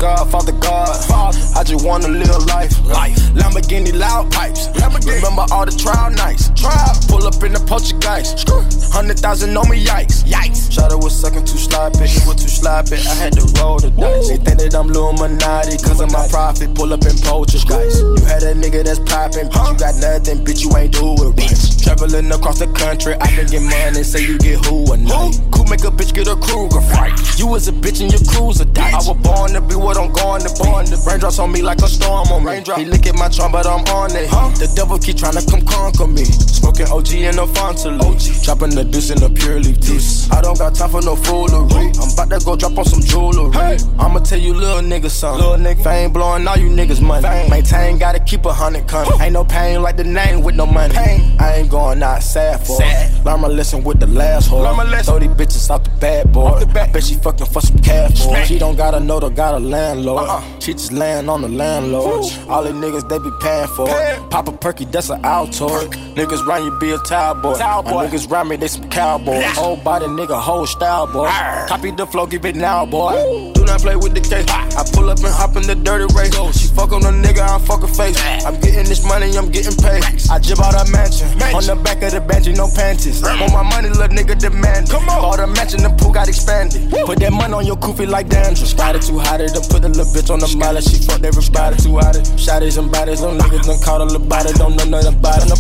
Father God, Father God, I just wanna live life. Life. Lamborghini loud pipes. Lamborghini. Remember all the trial nights. Trial. Pull up in the poltergeist. Hundred thousand on me, yikes. Yikes. Shadow was sucking too sloppy. He was too sloppy. I had to roll the dice. They think that I'm Illuminati cause of my profit. Pull up in poltergeist. You had a nigga that's popping, bitch. You got nothing, bitch. You ain't do it right. Traveling across the country. I can get money, say you get who a night. Cool make a bitch get a Kruger fight. You was a bitch and your cruiser died. I was born to be what I'm going to be. Raindrops on me like a storm on me. He lick at my trunk, but I'm on it. Huh? The devil keep trying to come conquer me. Smoking OG and a Fontaine. Dropping the deuce in a pure leaf juice. I don't got time for no foolery. I'm about to go drop on some jewelry. I'ma tell you little niggas something. Little nigga fame blowing all you niggas money. Maintain, gotta keep a hundred coming. Ain't no pain like the name with no money. I ain't going out sad for it. Learn my lesson with the last whore. Throw these bitches out the bad boy. the I bet she fucking for some cash for. She don't got a note or got landlord. She just laying on the landlord. All the niggas they be paying for it. Pop a perky, that's an Altoid. Niggas round you be a towel boy. My niggas round me, they some cowboys. Whole body nigga, whole style boy. Copy the flow, give it now boy. Do not play with the cake. I pull up and hop in the dirty race. She fuck on a nigga, I fuck her face. I'm getting this money, I'm getting paid. I jib out a mansion. On the back of the bench, no panties. Want my money, little nigga demand. Come on. Bought a mansion, the pool got expanded. Put that money on your koofy like dandruff. Got it too hot, to put a little bitch on the molly. She fucked everybody too hot. Shotties and bodies, them niggas done caught a little body. Don't know nothing about it.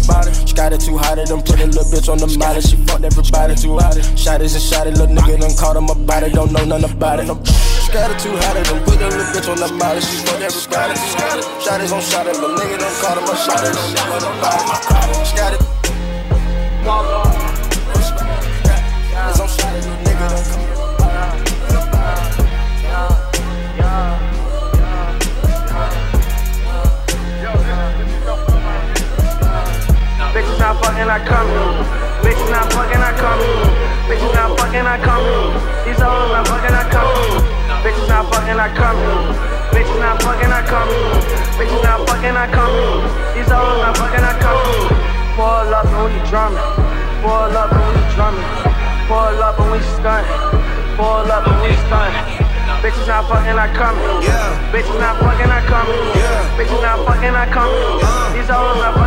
Got it too hot, done put a little bitch on the molly. She fucked everybody too hot. Shotties and shotty, little nigga done caught him about it. Don't know nothing about it. She got it too hot, done put a little bitch on the molly. She fucked everybody. Shotties on shotty, little nigga done caught him a. Don't about it. It. It's on shotty, little nigga come. Bitches not fucking, I come in. Bitches not fucking, I come in. Bitches not fucking, I come in. These hoes not fucking, I come in. Bitches not fucking, I come in. Bitches not fucking, I come in. Bitches not fucking, I come in. These hoes not fucking, I come in. Pull up and we drumming. Pull up and we drumming. Pull up and we stunning. Pull up and we stunning. Bitches not fucking, I come in. Yeah. Bitches not fucking, I come in. Yeah. Bitches not fucking, I come in. These hoes not fucking,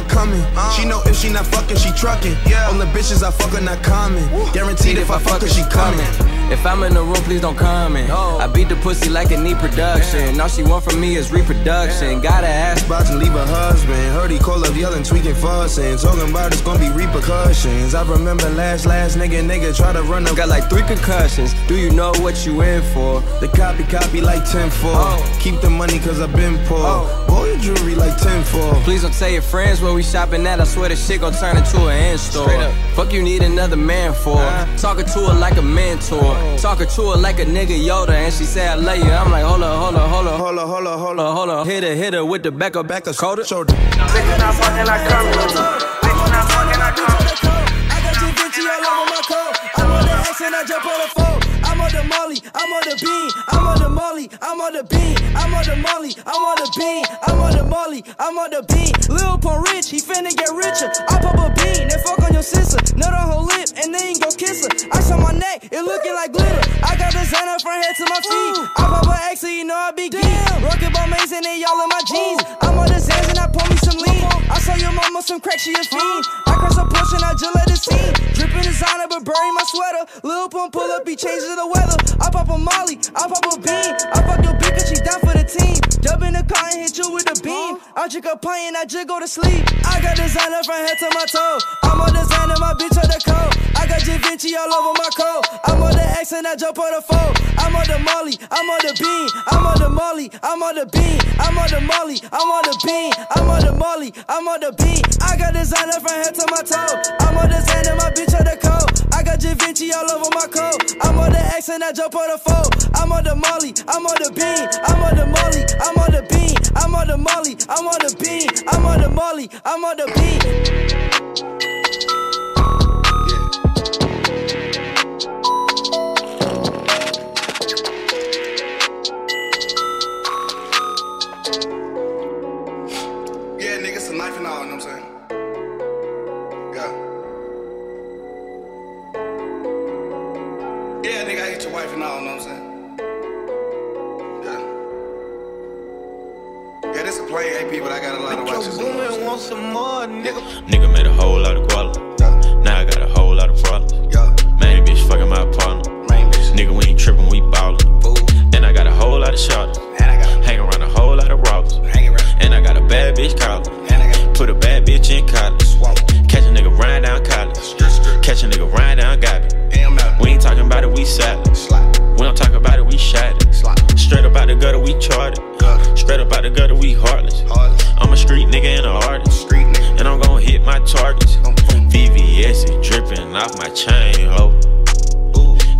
not coming. She know if she not fucking, she trucking. All the bitches I fuck her not coming. Guaranteed if I fuck her, she coming. If I'm in the room, please don't comment. I beat the pussy like a need production. All she want from me is reproduction. Gotta ass About to leave her husband. Heard he call up yelling, tweaking, fussing. Talking about it's gonna be repercussions. I remember last, last nigga, nigga try to run up. Got like three concussions. Do you know what you in for? The copy, copy like 10 4. Oh. Keep the money cause i been poor. Oh. Boy, your jewelry like 10 4. Please don't tell your friends where we shopping at. I swear this shit gon' turn into an in-store. Fuck you need another man for. Talking to her like a mentor. Oh. Talking to her like a nigga Yoda. And she say I love you. I'm like, hold up, hold up, hold up. Hold up, hold up, hold up. Hold up, hit her, hit her with the back of back of shoulder. Shoulder. Bitches not fucking, I come in. Bitches not fucking, I come. I got your Vinci all over my coat. I'm on the X and I jump on the phone. I'm on the molly, I'm on the bean, I'm on the molly, I'm on the bean, I'm on the molly, I'm on the bean, I'm on the molly, I'm on the bean. Lil Pump rich, he finna get richer. I pop a bean, then fuck on your sister. Nut on her lip, and then go kiss her. Ice on my neck, it looking like glitter. I got designer from head to my feet. I pop a X, so you know I be geek. Rockin' ball amazing, and y'all in my jeans. I'm on the Xans, and I pour me some lean. I saw your mama some crack, she a fiend. I cross a push, and I just let it scene. Drippin' designer, Burberry my sweater. Lil Pump pull up, he changes the weather. I pop a molly, I pop a bean. I fuck your bitch, 'cause she down for the team. Jump in the car and hit you with the beam. I drink a pint and I just go to sleep. I got designer from head to my toe. I'm on designer, my bitch on the coat. I got Vinci all over my coat. I'm on the X and I jump on the phone. I'm on the molly, I'm on the bean. I'm on the molly, I'm on the bean. I'm on the molly, I'm on the bean. I'm on the molly, I'm on the bean. I got designer from head to my toe. I'm on designer, my bitch on the coat. I got Vinci all over my coat. X and I jump on the phone. I'm on the molly, I'm on the bean. I'm on the molly, I'm on the bean. I'm on the molly, I'm on the bean. I'm on the molly, I'm on the bean. I got a lot of watches. Woman want some more, nigga. Nigga made a whole lot of guala. Now I got a whole lot of problems. Main bitch fucking my partner. Nigga, we ain't tripping, we ballin'. And I got a whole lot of shots. Hang around a whole lot of robbers. And I got a bad bitch collar. Put a bad bitch in college. Catch a nigga riding down college. Catch a nigga riding down Gabby. We ain't talking about it, we salad. Don't talk about it, we shot it. Straight up out the gutter, we charted. Straight up out the gutter, we heartless. I'm a street nigga and an artist. And I'm gonna hit my targets. VVS is dripping off my chain, ho.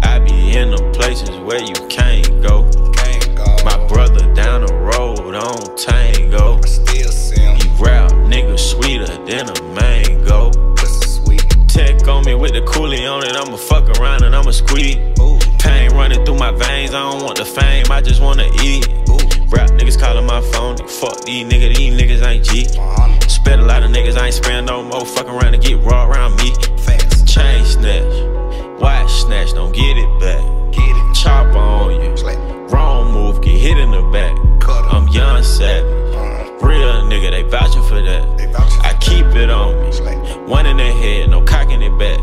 I be in the places where you can't go. My brother down the road on Tango. He rap nigga sweeter than a mango. Tech on me with the coolie on it, I'ma fuck around and I'ma squeeze. Pain running through my veins, I don't want the fame, I just wanna eat. Rap niggas calling my phone, fuck these niggas, these niggas ain't G. Spent a lot of niggas, I ain't spend no more, fuck around and get raw around me. Chain snatch, watch snatch, don't get it back. Chop on you, wrong move, get hit in the back. I'm young savage, real nigga, they vouching for that. I keep it on me, one in the head, no cocking it back.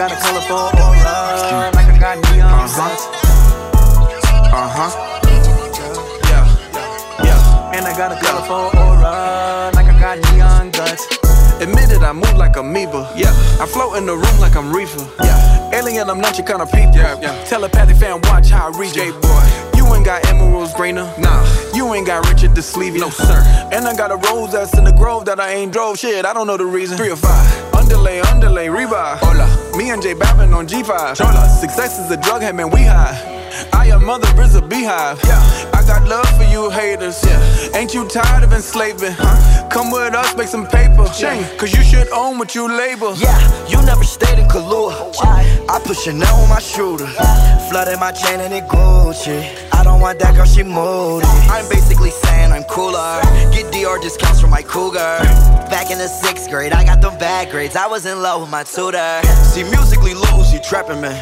got a colorful aura, like I got neon signs. Uh huh. Uh-huh. Yeah, yeah. And I got a colorful aura, like I got neon guts. Admitted I move like amoeba. Yeah. I float in the room like I'm reefer. Yeah. Alien, I'm not your kind of people. Yeah, yeah. Telepathic fan, watch how I read you. boy. You ain't got emeralds greener. Nah. You ain't got Richard the sleeve. No, sir. And I got a rose that's in the grove that I ain't drove. Shit, I don't know the reason. Three or five. Underlay, underlay, revive. Hola. Me and J Babin on G5. Chola. Success is a drug, hey man, we high. I your mother is a beehive. Yeah. I got love for you haters. Yeah. Ain't you tired of enslaving? Huh? Come with us, make some paper. Yeah. Cause you should own what you label. Yeah, you never stayed in Kahlua. I put Chanel on my shooter. Flooded my chain and it Gucci. I don't want that girl, she moody. I'm basically saying I'm cooler. Get DR discounts from my cougar. Back in the sixth grade, I got them bad grades. I was in love with my tutor. See, musically, Lil Uzi trapping, man.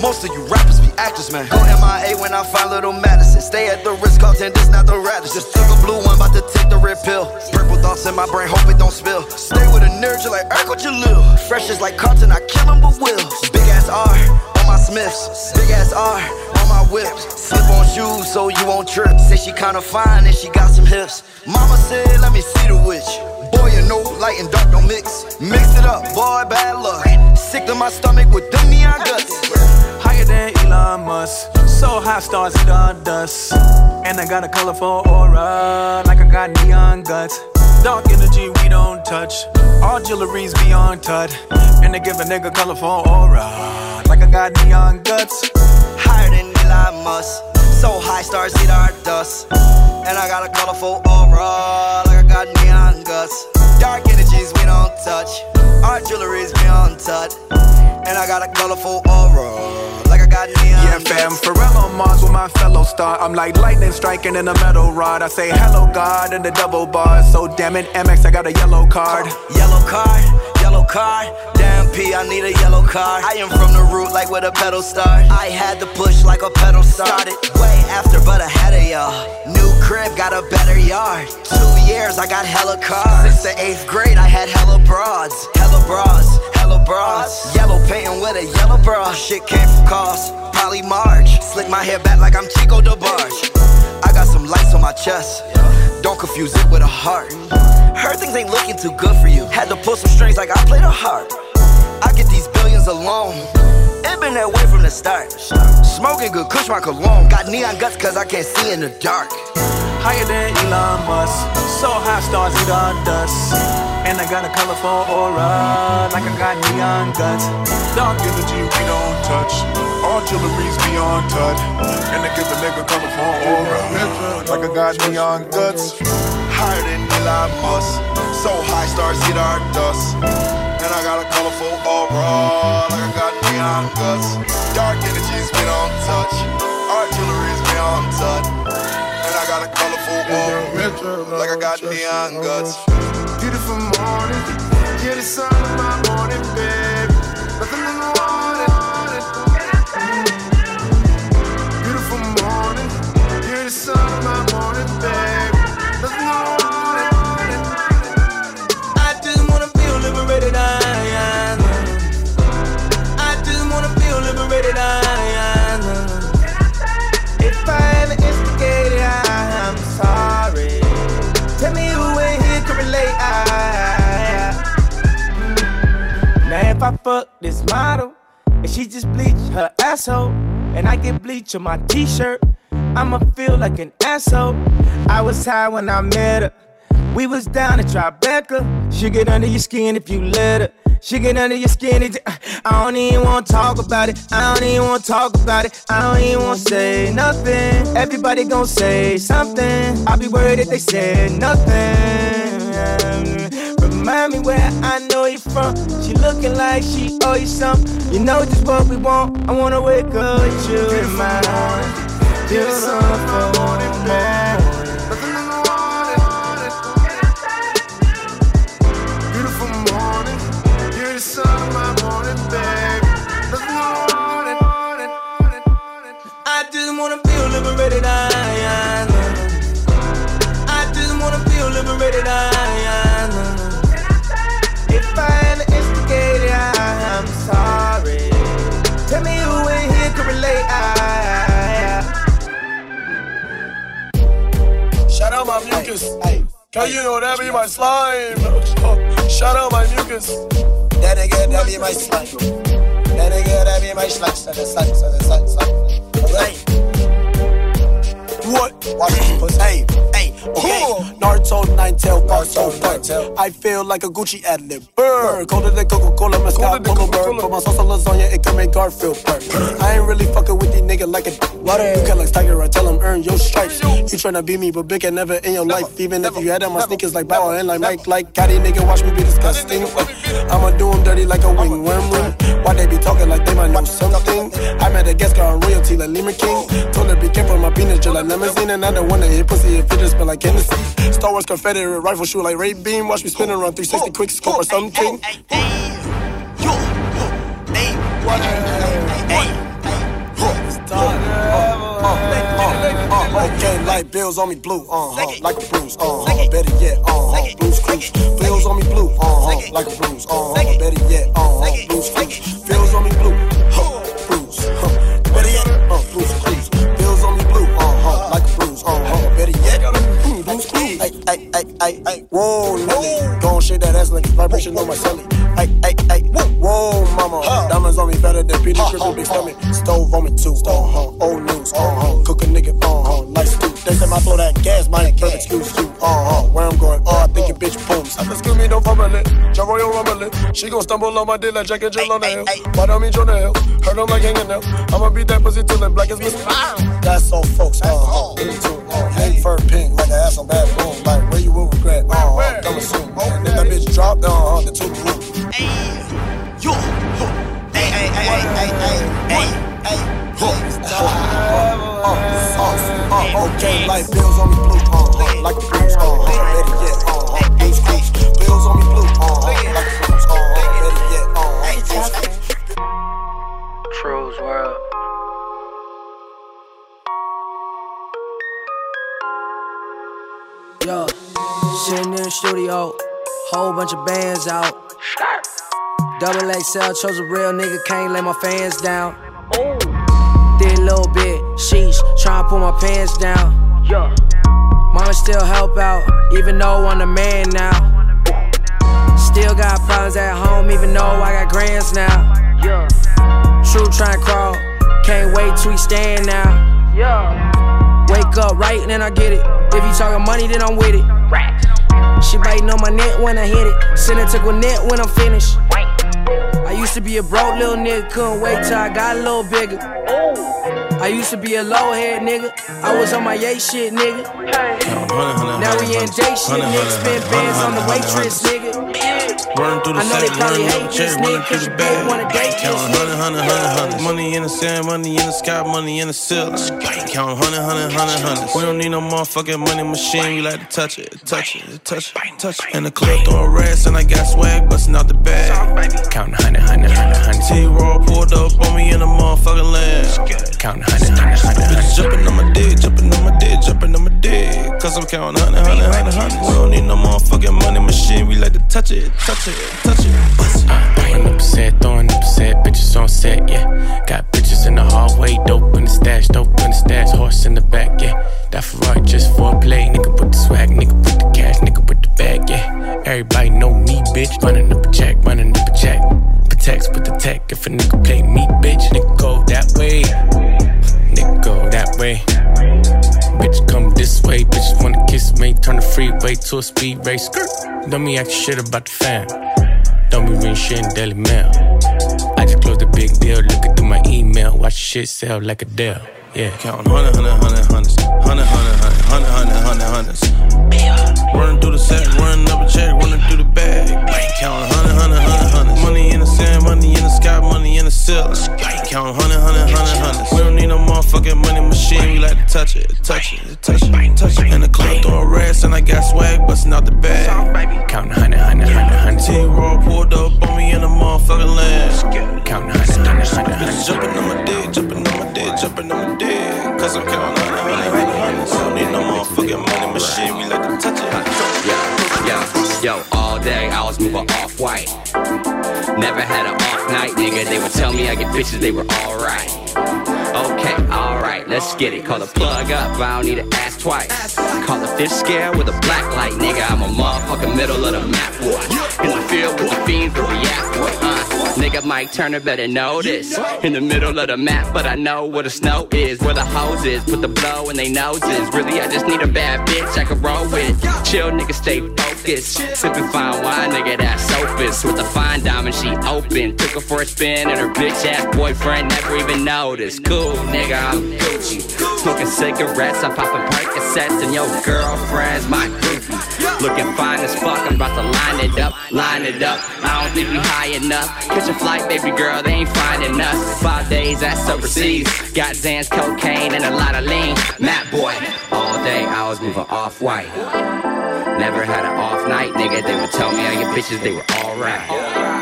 Most of you rappers be actors, man. Go MIA when I find little Madison. Stay at the Ritz Carlton, this not the Radisson. Just took a blue one, about to take the red pill. Purple thoughts in my brain, hope it don't spill. Stay with a nerd, you like Urkel Jaleel. Fresh is like Carlton, I kill him but will. Big ass R my Smiths. Big ass R on my whips. Slip on shoes so you won't trip. Say she kinda fine and she got some hips. Mama said, let me see the witch. Boy, you know light and dark don't mix. Mix it up, boy, bad luck. Sick to my stomach with them neon guts. Higher than Elon Musk. So high stars in the dust. And I got a colorful aura, like I got neon guts. Dark energy we don't touch. All jewelry's beyond touch. And they give a nigga colorful aura, like I got neon guts. Higher than Elon Musk. So high stars eat our dust. And I got a colorful aura, like I got neon guts. Dark energies we don't touch. Our jewelry's beyond touch. And I got a colorful aura, like I got neon Yeah, fam, Pharrell on Mars with my fellow star. I'm like lightning striking in a metal rod. I say hello, God, in the double bars. So damn it, MX, I got a yellow card. Yellow card, yellow card. P, I need a yellow car. I am from the root like where the pedal start. I had to push like a pedal started. Way after, but ahead of y'all. New crib, got a better yard. Two years, I got hella cars. Since the eighth grade, I had hella broads. Hella bras, hella bras. Yellow painting with a yellow bra. Shit came from cost. Polly March. Slick my hair back like I'm Chico DeBarge. I got some lights on my chest. Don't confuse it with a heart. Heard things ain't looking too good for you. Had to pull some strings like I played a harp. I billions alone. It been that way from the start. Smoking good, kush my cologne. Got neon guts cause I can't see in the dark. Higher than Elon Musk. So high stars eat our dust. And I got a colorful aura, like I got neon guts. Dark energy we don't touch. All jewelry's beyond touch. And they give a nigga colorful aura, like I got neon guts. Higher than Elon Musk. So high stars eat our dust. And I got a colorful aura, like I got neon guts. Dark energies we don't touch. Our jewelry's beyond touch. And I got a colorful aura, like I got neon guts. Beautiful morning, you're the sun of my morning, babe. Nothing in the morning. Beautiful morning, you're the sun of my morning, babe. I fuck this model and she just bleach her asshole, and I get bleach on my t-shirt, I'ma feel like an asshole. I was high when I met her. We was down at Tribeca. She get under your skin if you let her. She get under your skin. It, I don't even wanna talk about it. I don't even wanna talk about it. I don't even wanna say nothing. Everybody gon' say something. I'll be worried if they said nothing. Remind me where I know you from. She looking like she owe you something. You know just what we want. I wanna wake up with you in my arms. Beautiful morning. Beautiful morning, you're the sun of my morning, babe. Nothing in the morning. I just wanna feel liberated, my mucus. Cause you know that be my slime. Shout out my niggas. That nigga, that be my slut. That nigga, that be my slut. So the slut, so the slut, slut. Right. What? Watch pussy. Hey, hey, okay. Naruto, nine tail, Naruto, nine tail. I feel like a Gucci ad lib. Burr, colder than Coca Cola, my mezcal, polo bird. Put my sauce on lasagna, it can make Garfield burn. I ain't really fucking with these niggas like a. Water. You can like Tiger, I tell him earn your stripes. You tryna be me, but big and never in your life. Even if you had on my sneakers like Bow and like Mike, like Caddy, nigga, watch me be disgusting. I'ma do them dirty like a wing worm ring. Why they be talking like they might know something? I met a guest girl on royalty like Lima King. Her be my penis just like limousine. And I don't wanna hit pussy if it just smell like Hennessy. Star Wars Confederate rifle shoot like Ray Beam. Watch me spin around 360 quick scope or something. Okay, like bills on me blue, uh huh, like a bruise, uh huh, better yet, uh huh, blues cruise. Bills on me blue, uh huh, like a bruise, uh huh, better yet, uh huh, blues cruise. Ay, ay, whoa, Lily, go shake that ass like vibration on my celly. Ay, ay, ay, whoa, mama, diamonds on me better than Peter Triple Big Stomach. Stove on me too, uh huh, old news, uh huh, cook a nigga, uh huh, like stew. They say my flow that gas, my but excuse you, uh huh, where I'm going, oh, I think your bitch booms. Excuse me, don't fumble it, jump on your rumble it. She gon' stumble on my dick like Jack and Jill on the hill. Why don't mean Jonah Hurt them like hanging nail. I'ma beat that pussy till it black as Miss That's all folks, uh huh, in tune, uh, hey, fur pink, like I ass on bad boom, like where you will regret, uh huh, coming soon. And if that bitch drop, uh huh, the two room. Yo, hey, hey, hey, hey, hey, hey, hey, Okay, like bills on me blue, uh, like a bruise, uh, better yet, uh, blues cruise. Bills on me blue, uh, like a bruise, uh, better yet, uh, Cruise World. Yo, sitting in the studio, whole bunch of bands out. Double XL, chose a real nigga, can't lay my fans down. Oh. Did a little bit, sheesh, tryna pull my pants down. Mama still help out, even though I'm a man now. Still got problems at home, even though I got grands now. Yeah. True tryna crawl, can't wait till we stand now. Yeah. Wake up right and then I get it. If you talking money, then I'm with it. She biting on my neck when I hit it. Send it to Gwinnett when I'm finished. I used to be a broke little nigga, couldn't wait till I got a little bigger. I used to be a low head nigga. I was on my yay shit, nigga. Now we in day shit, nigga. Spend bands on the waitress, nigga. Burn through the I know they set, running up this check, running through the you bag. both wanna Count this hundred, hundred, hundred, hundred. Money in the sand, money in the sky, money in the ceiling. Count hundred, hundred, hundred, hundred. We don't need no motherfucking money machine. We like to touch it, touch it, touch it, touch it. In the club throwing rats and I got swag busting out the bag. Counting hundred, hundred, hundred, hundred. T Raw pulled up on me in the motherfucking land. Counting hundred, hundred, hundred, hundred. Bitches jumping on my dick, jumping on my dick, jumping on my dick. Cause I'm counting hundred, hundred, hundred, hundred. We don't need no motherfucking money machine. We like to touch it, touch it, touch it. Bust it. Throwing up set, throwing up set, bitches on set, yeah. Got bitches in the hallway, dope in the stash, dope in the stash, horse in the back, yeah. That Ferrari just for a play, nigga put the swag, nigga put the cash, nigga put the bag, yeah. Everybody know me, bitch, running up a check, running up a check. Protects with the tech, if a nigga play me, bitch, nigga go that way, nigga go that way. Bitch come this way, bitches wanna kiss me, turn the freeway to a speed race. Skirt. Don't be acting shit about the fam. Don't be reading shit in Daily Mail. I just closed a big deal, looking through my email, watch shit sell like a deal. Yeah. Counting hundred, hundred, hundred, hundreds. Hundred, hundred, hundred, hundred, hundred, hundred, hundreds. Running through the set, running up a check, running through the bag. Counting hundred, hundred, hundred, hundreds. Money in the sand, money in the ceiling. Counting hundred, hundred, hundred, hundreds. We don't need no motherfucking money machine. We like to touch it, touch it, touch it, touch it. In the club throwing rats and I got swag busting out the bag. Counting hundred, hundred, hundred, hundred. T Raw pulled up on me in the motherfucking land. Counting hundred, hundred, hundred, hundred. Jumping on my dick, jumping on my dick, jumping on my dick. Cause I'm counting hundred, hundred, hundred, hundred. We don't need no motherfucking money machine. We like to touch it. Yo, yo, all day I was moving off white. Never had an off night, nigga. They would tell me I get bitches, they were alright. Okay, alright, let's get it. Call the plug up, I don't need to ask twice. Call the fish scare with a black light, nigga. I'm a motherfucking middle of the map, boy. In the field with the fiends, uh. nigga Mike Turner better know this. In the middle of the map, but I know where the snow is, where the hose is. Put the blow in they noses. Really, I just need a bad bitch I can roll with. Chill, nigga, stay focused. Sipping fine wine, nigga, that's sophist. With the fine diamond, she open. Took her for a spin, and her bitch ass boyfriend never even noticed. Cool, nigga, I'm Gucci. Smoking cigarettes, I'm popping Percocets, and your girlfriend's my groupie. Looking fine as fuck, I'm about to line it up, line it up. I don't think we high enough. Catch a flight, baby girl, they ain't finding us. Five days, that's overseas. Got Xans, cocaine, and a lot of lean. Matt boy, all day I was moving off white. Never had an off night, nigga. They would tell me I get bitches, they were alright.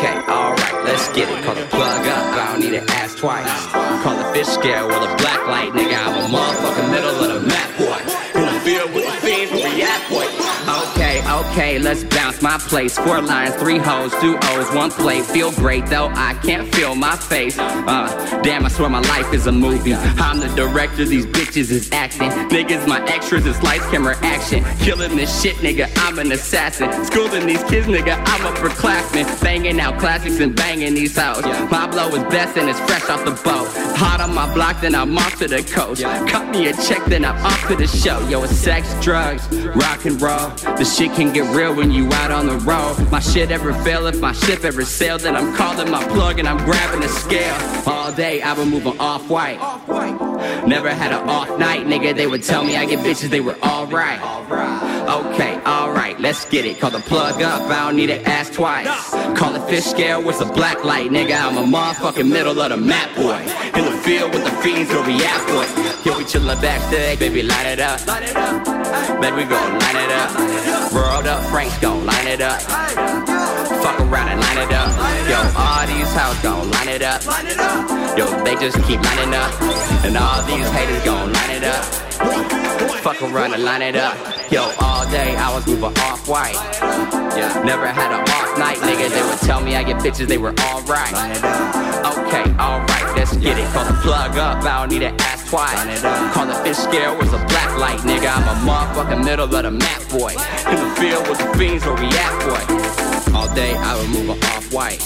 Okay, alright, let's get it. Call the plug up, I don't need to ask twice. Call the fish scale with a black light, nigga. I'm a motherfucking middle of the map, boy. In the with the fiends, we at, boy. Okay, let's bounce my place. Four lines, three hoes, two O's, one plate. Feel great though, I can't feel my face. Uh, damn, I swear my life is a movie. I'm the director, these bitches is acting. Niggas, my extras is lights, camera, action. Killing this shit, nigga, I'm an assassin. Schooling these kids, nigga, I'm upperclassman. Banging out classics and banging these hoes. My blow is best and it's fresh off the boat. Hot on my block, then I'm off to the coast. Cut me a check, then I'm off to the show. Yo, it's sex, drugs, rock and roll. The shit can get real when you out on the road. My shit ever fail if my ship ever sailed, then I'm calling my plug and I'm grabbing the scale. All day I've been moving off white. Never had an off night, nigga. They would tell me I get bitches, they were alright. Okay, alright, let's get it. Call the plug up, I don't need to ask twice. Call the fish scale, what's the black light, nigga? I'm a motherfucking middle of the map, boy. In the field with the fiends, where we at, boy. Yo, we chillin' backstage, baby, light it up. Man, we gon' line it up. World up, Frank's gon' line it up. Fuck around and line it up. Yo, all these hoes gon' line it up. Yo, they just keep lining up. And all these haters gon' line it up. Fuck around and line it up. Yo, all day I was moving off white. Yeah, never had an off night, nigga. They would tell me I get bitches, they were alright. Okay, alright, let's get it. Call the plug up, I don't need to ask twice. Call the fish scale, where's a black light, nigga? I'm a motherfucking middle of the map, boy. In the field with the fiends, where we at, boy. All day I would move an off white.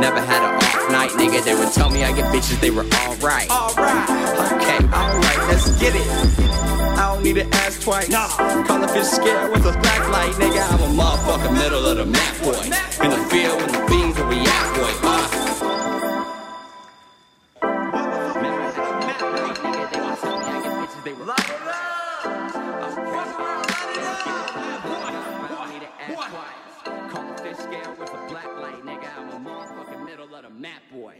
Never had an off night, nigga. They would tell me I get bitches, they were alright. Alright, okay, alright, let's get it. I don't need to ask twice. Nah. Call if you're scared with a blacklight, nigga. I'm a motherfucker middle of the map boy. In the field when the beans react, we boy. Uh. They were out a Map Boy.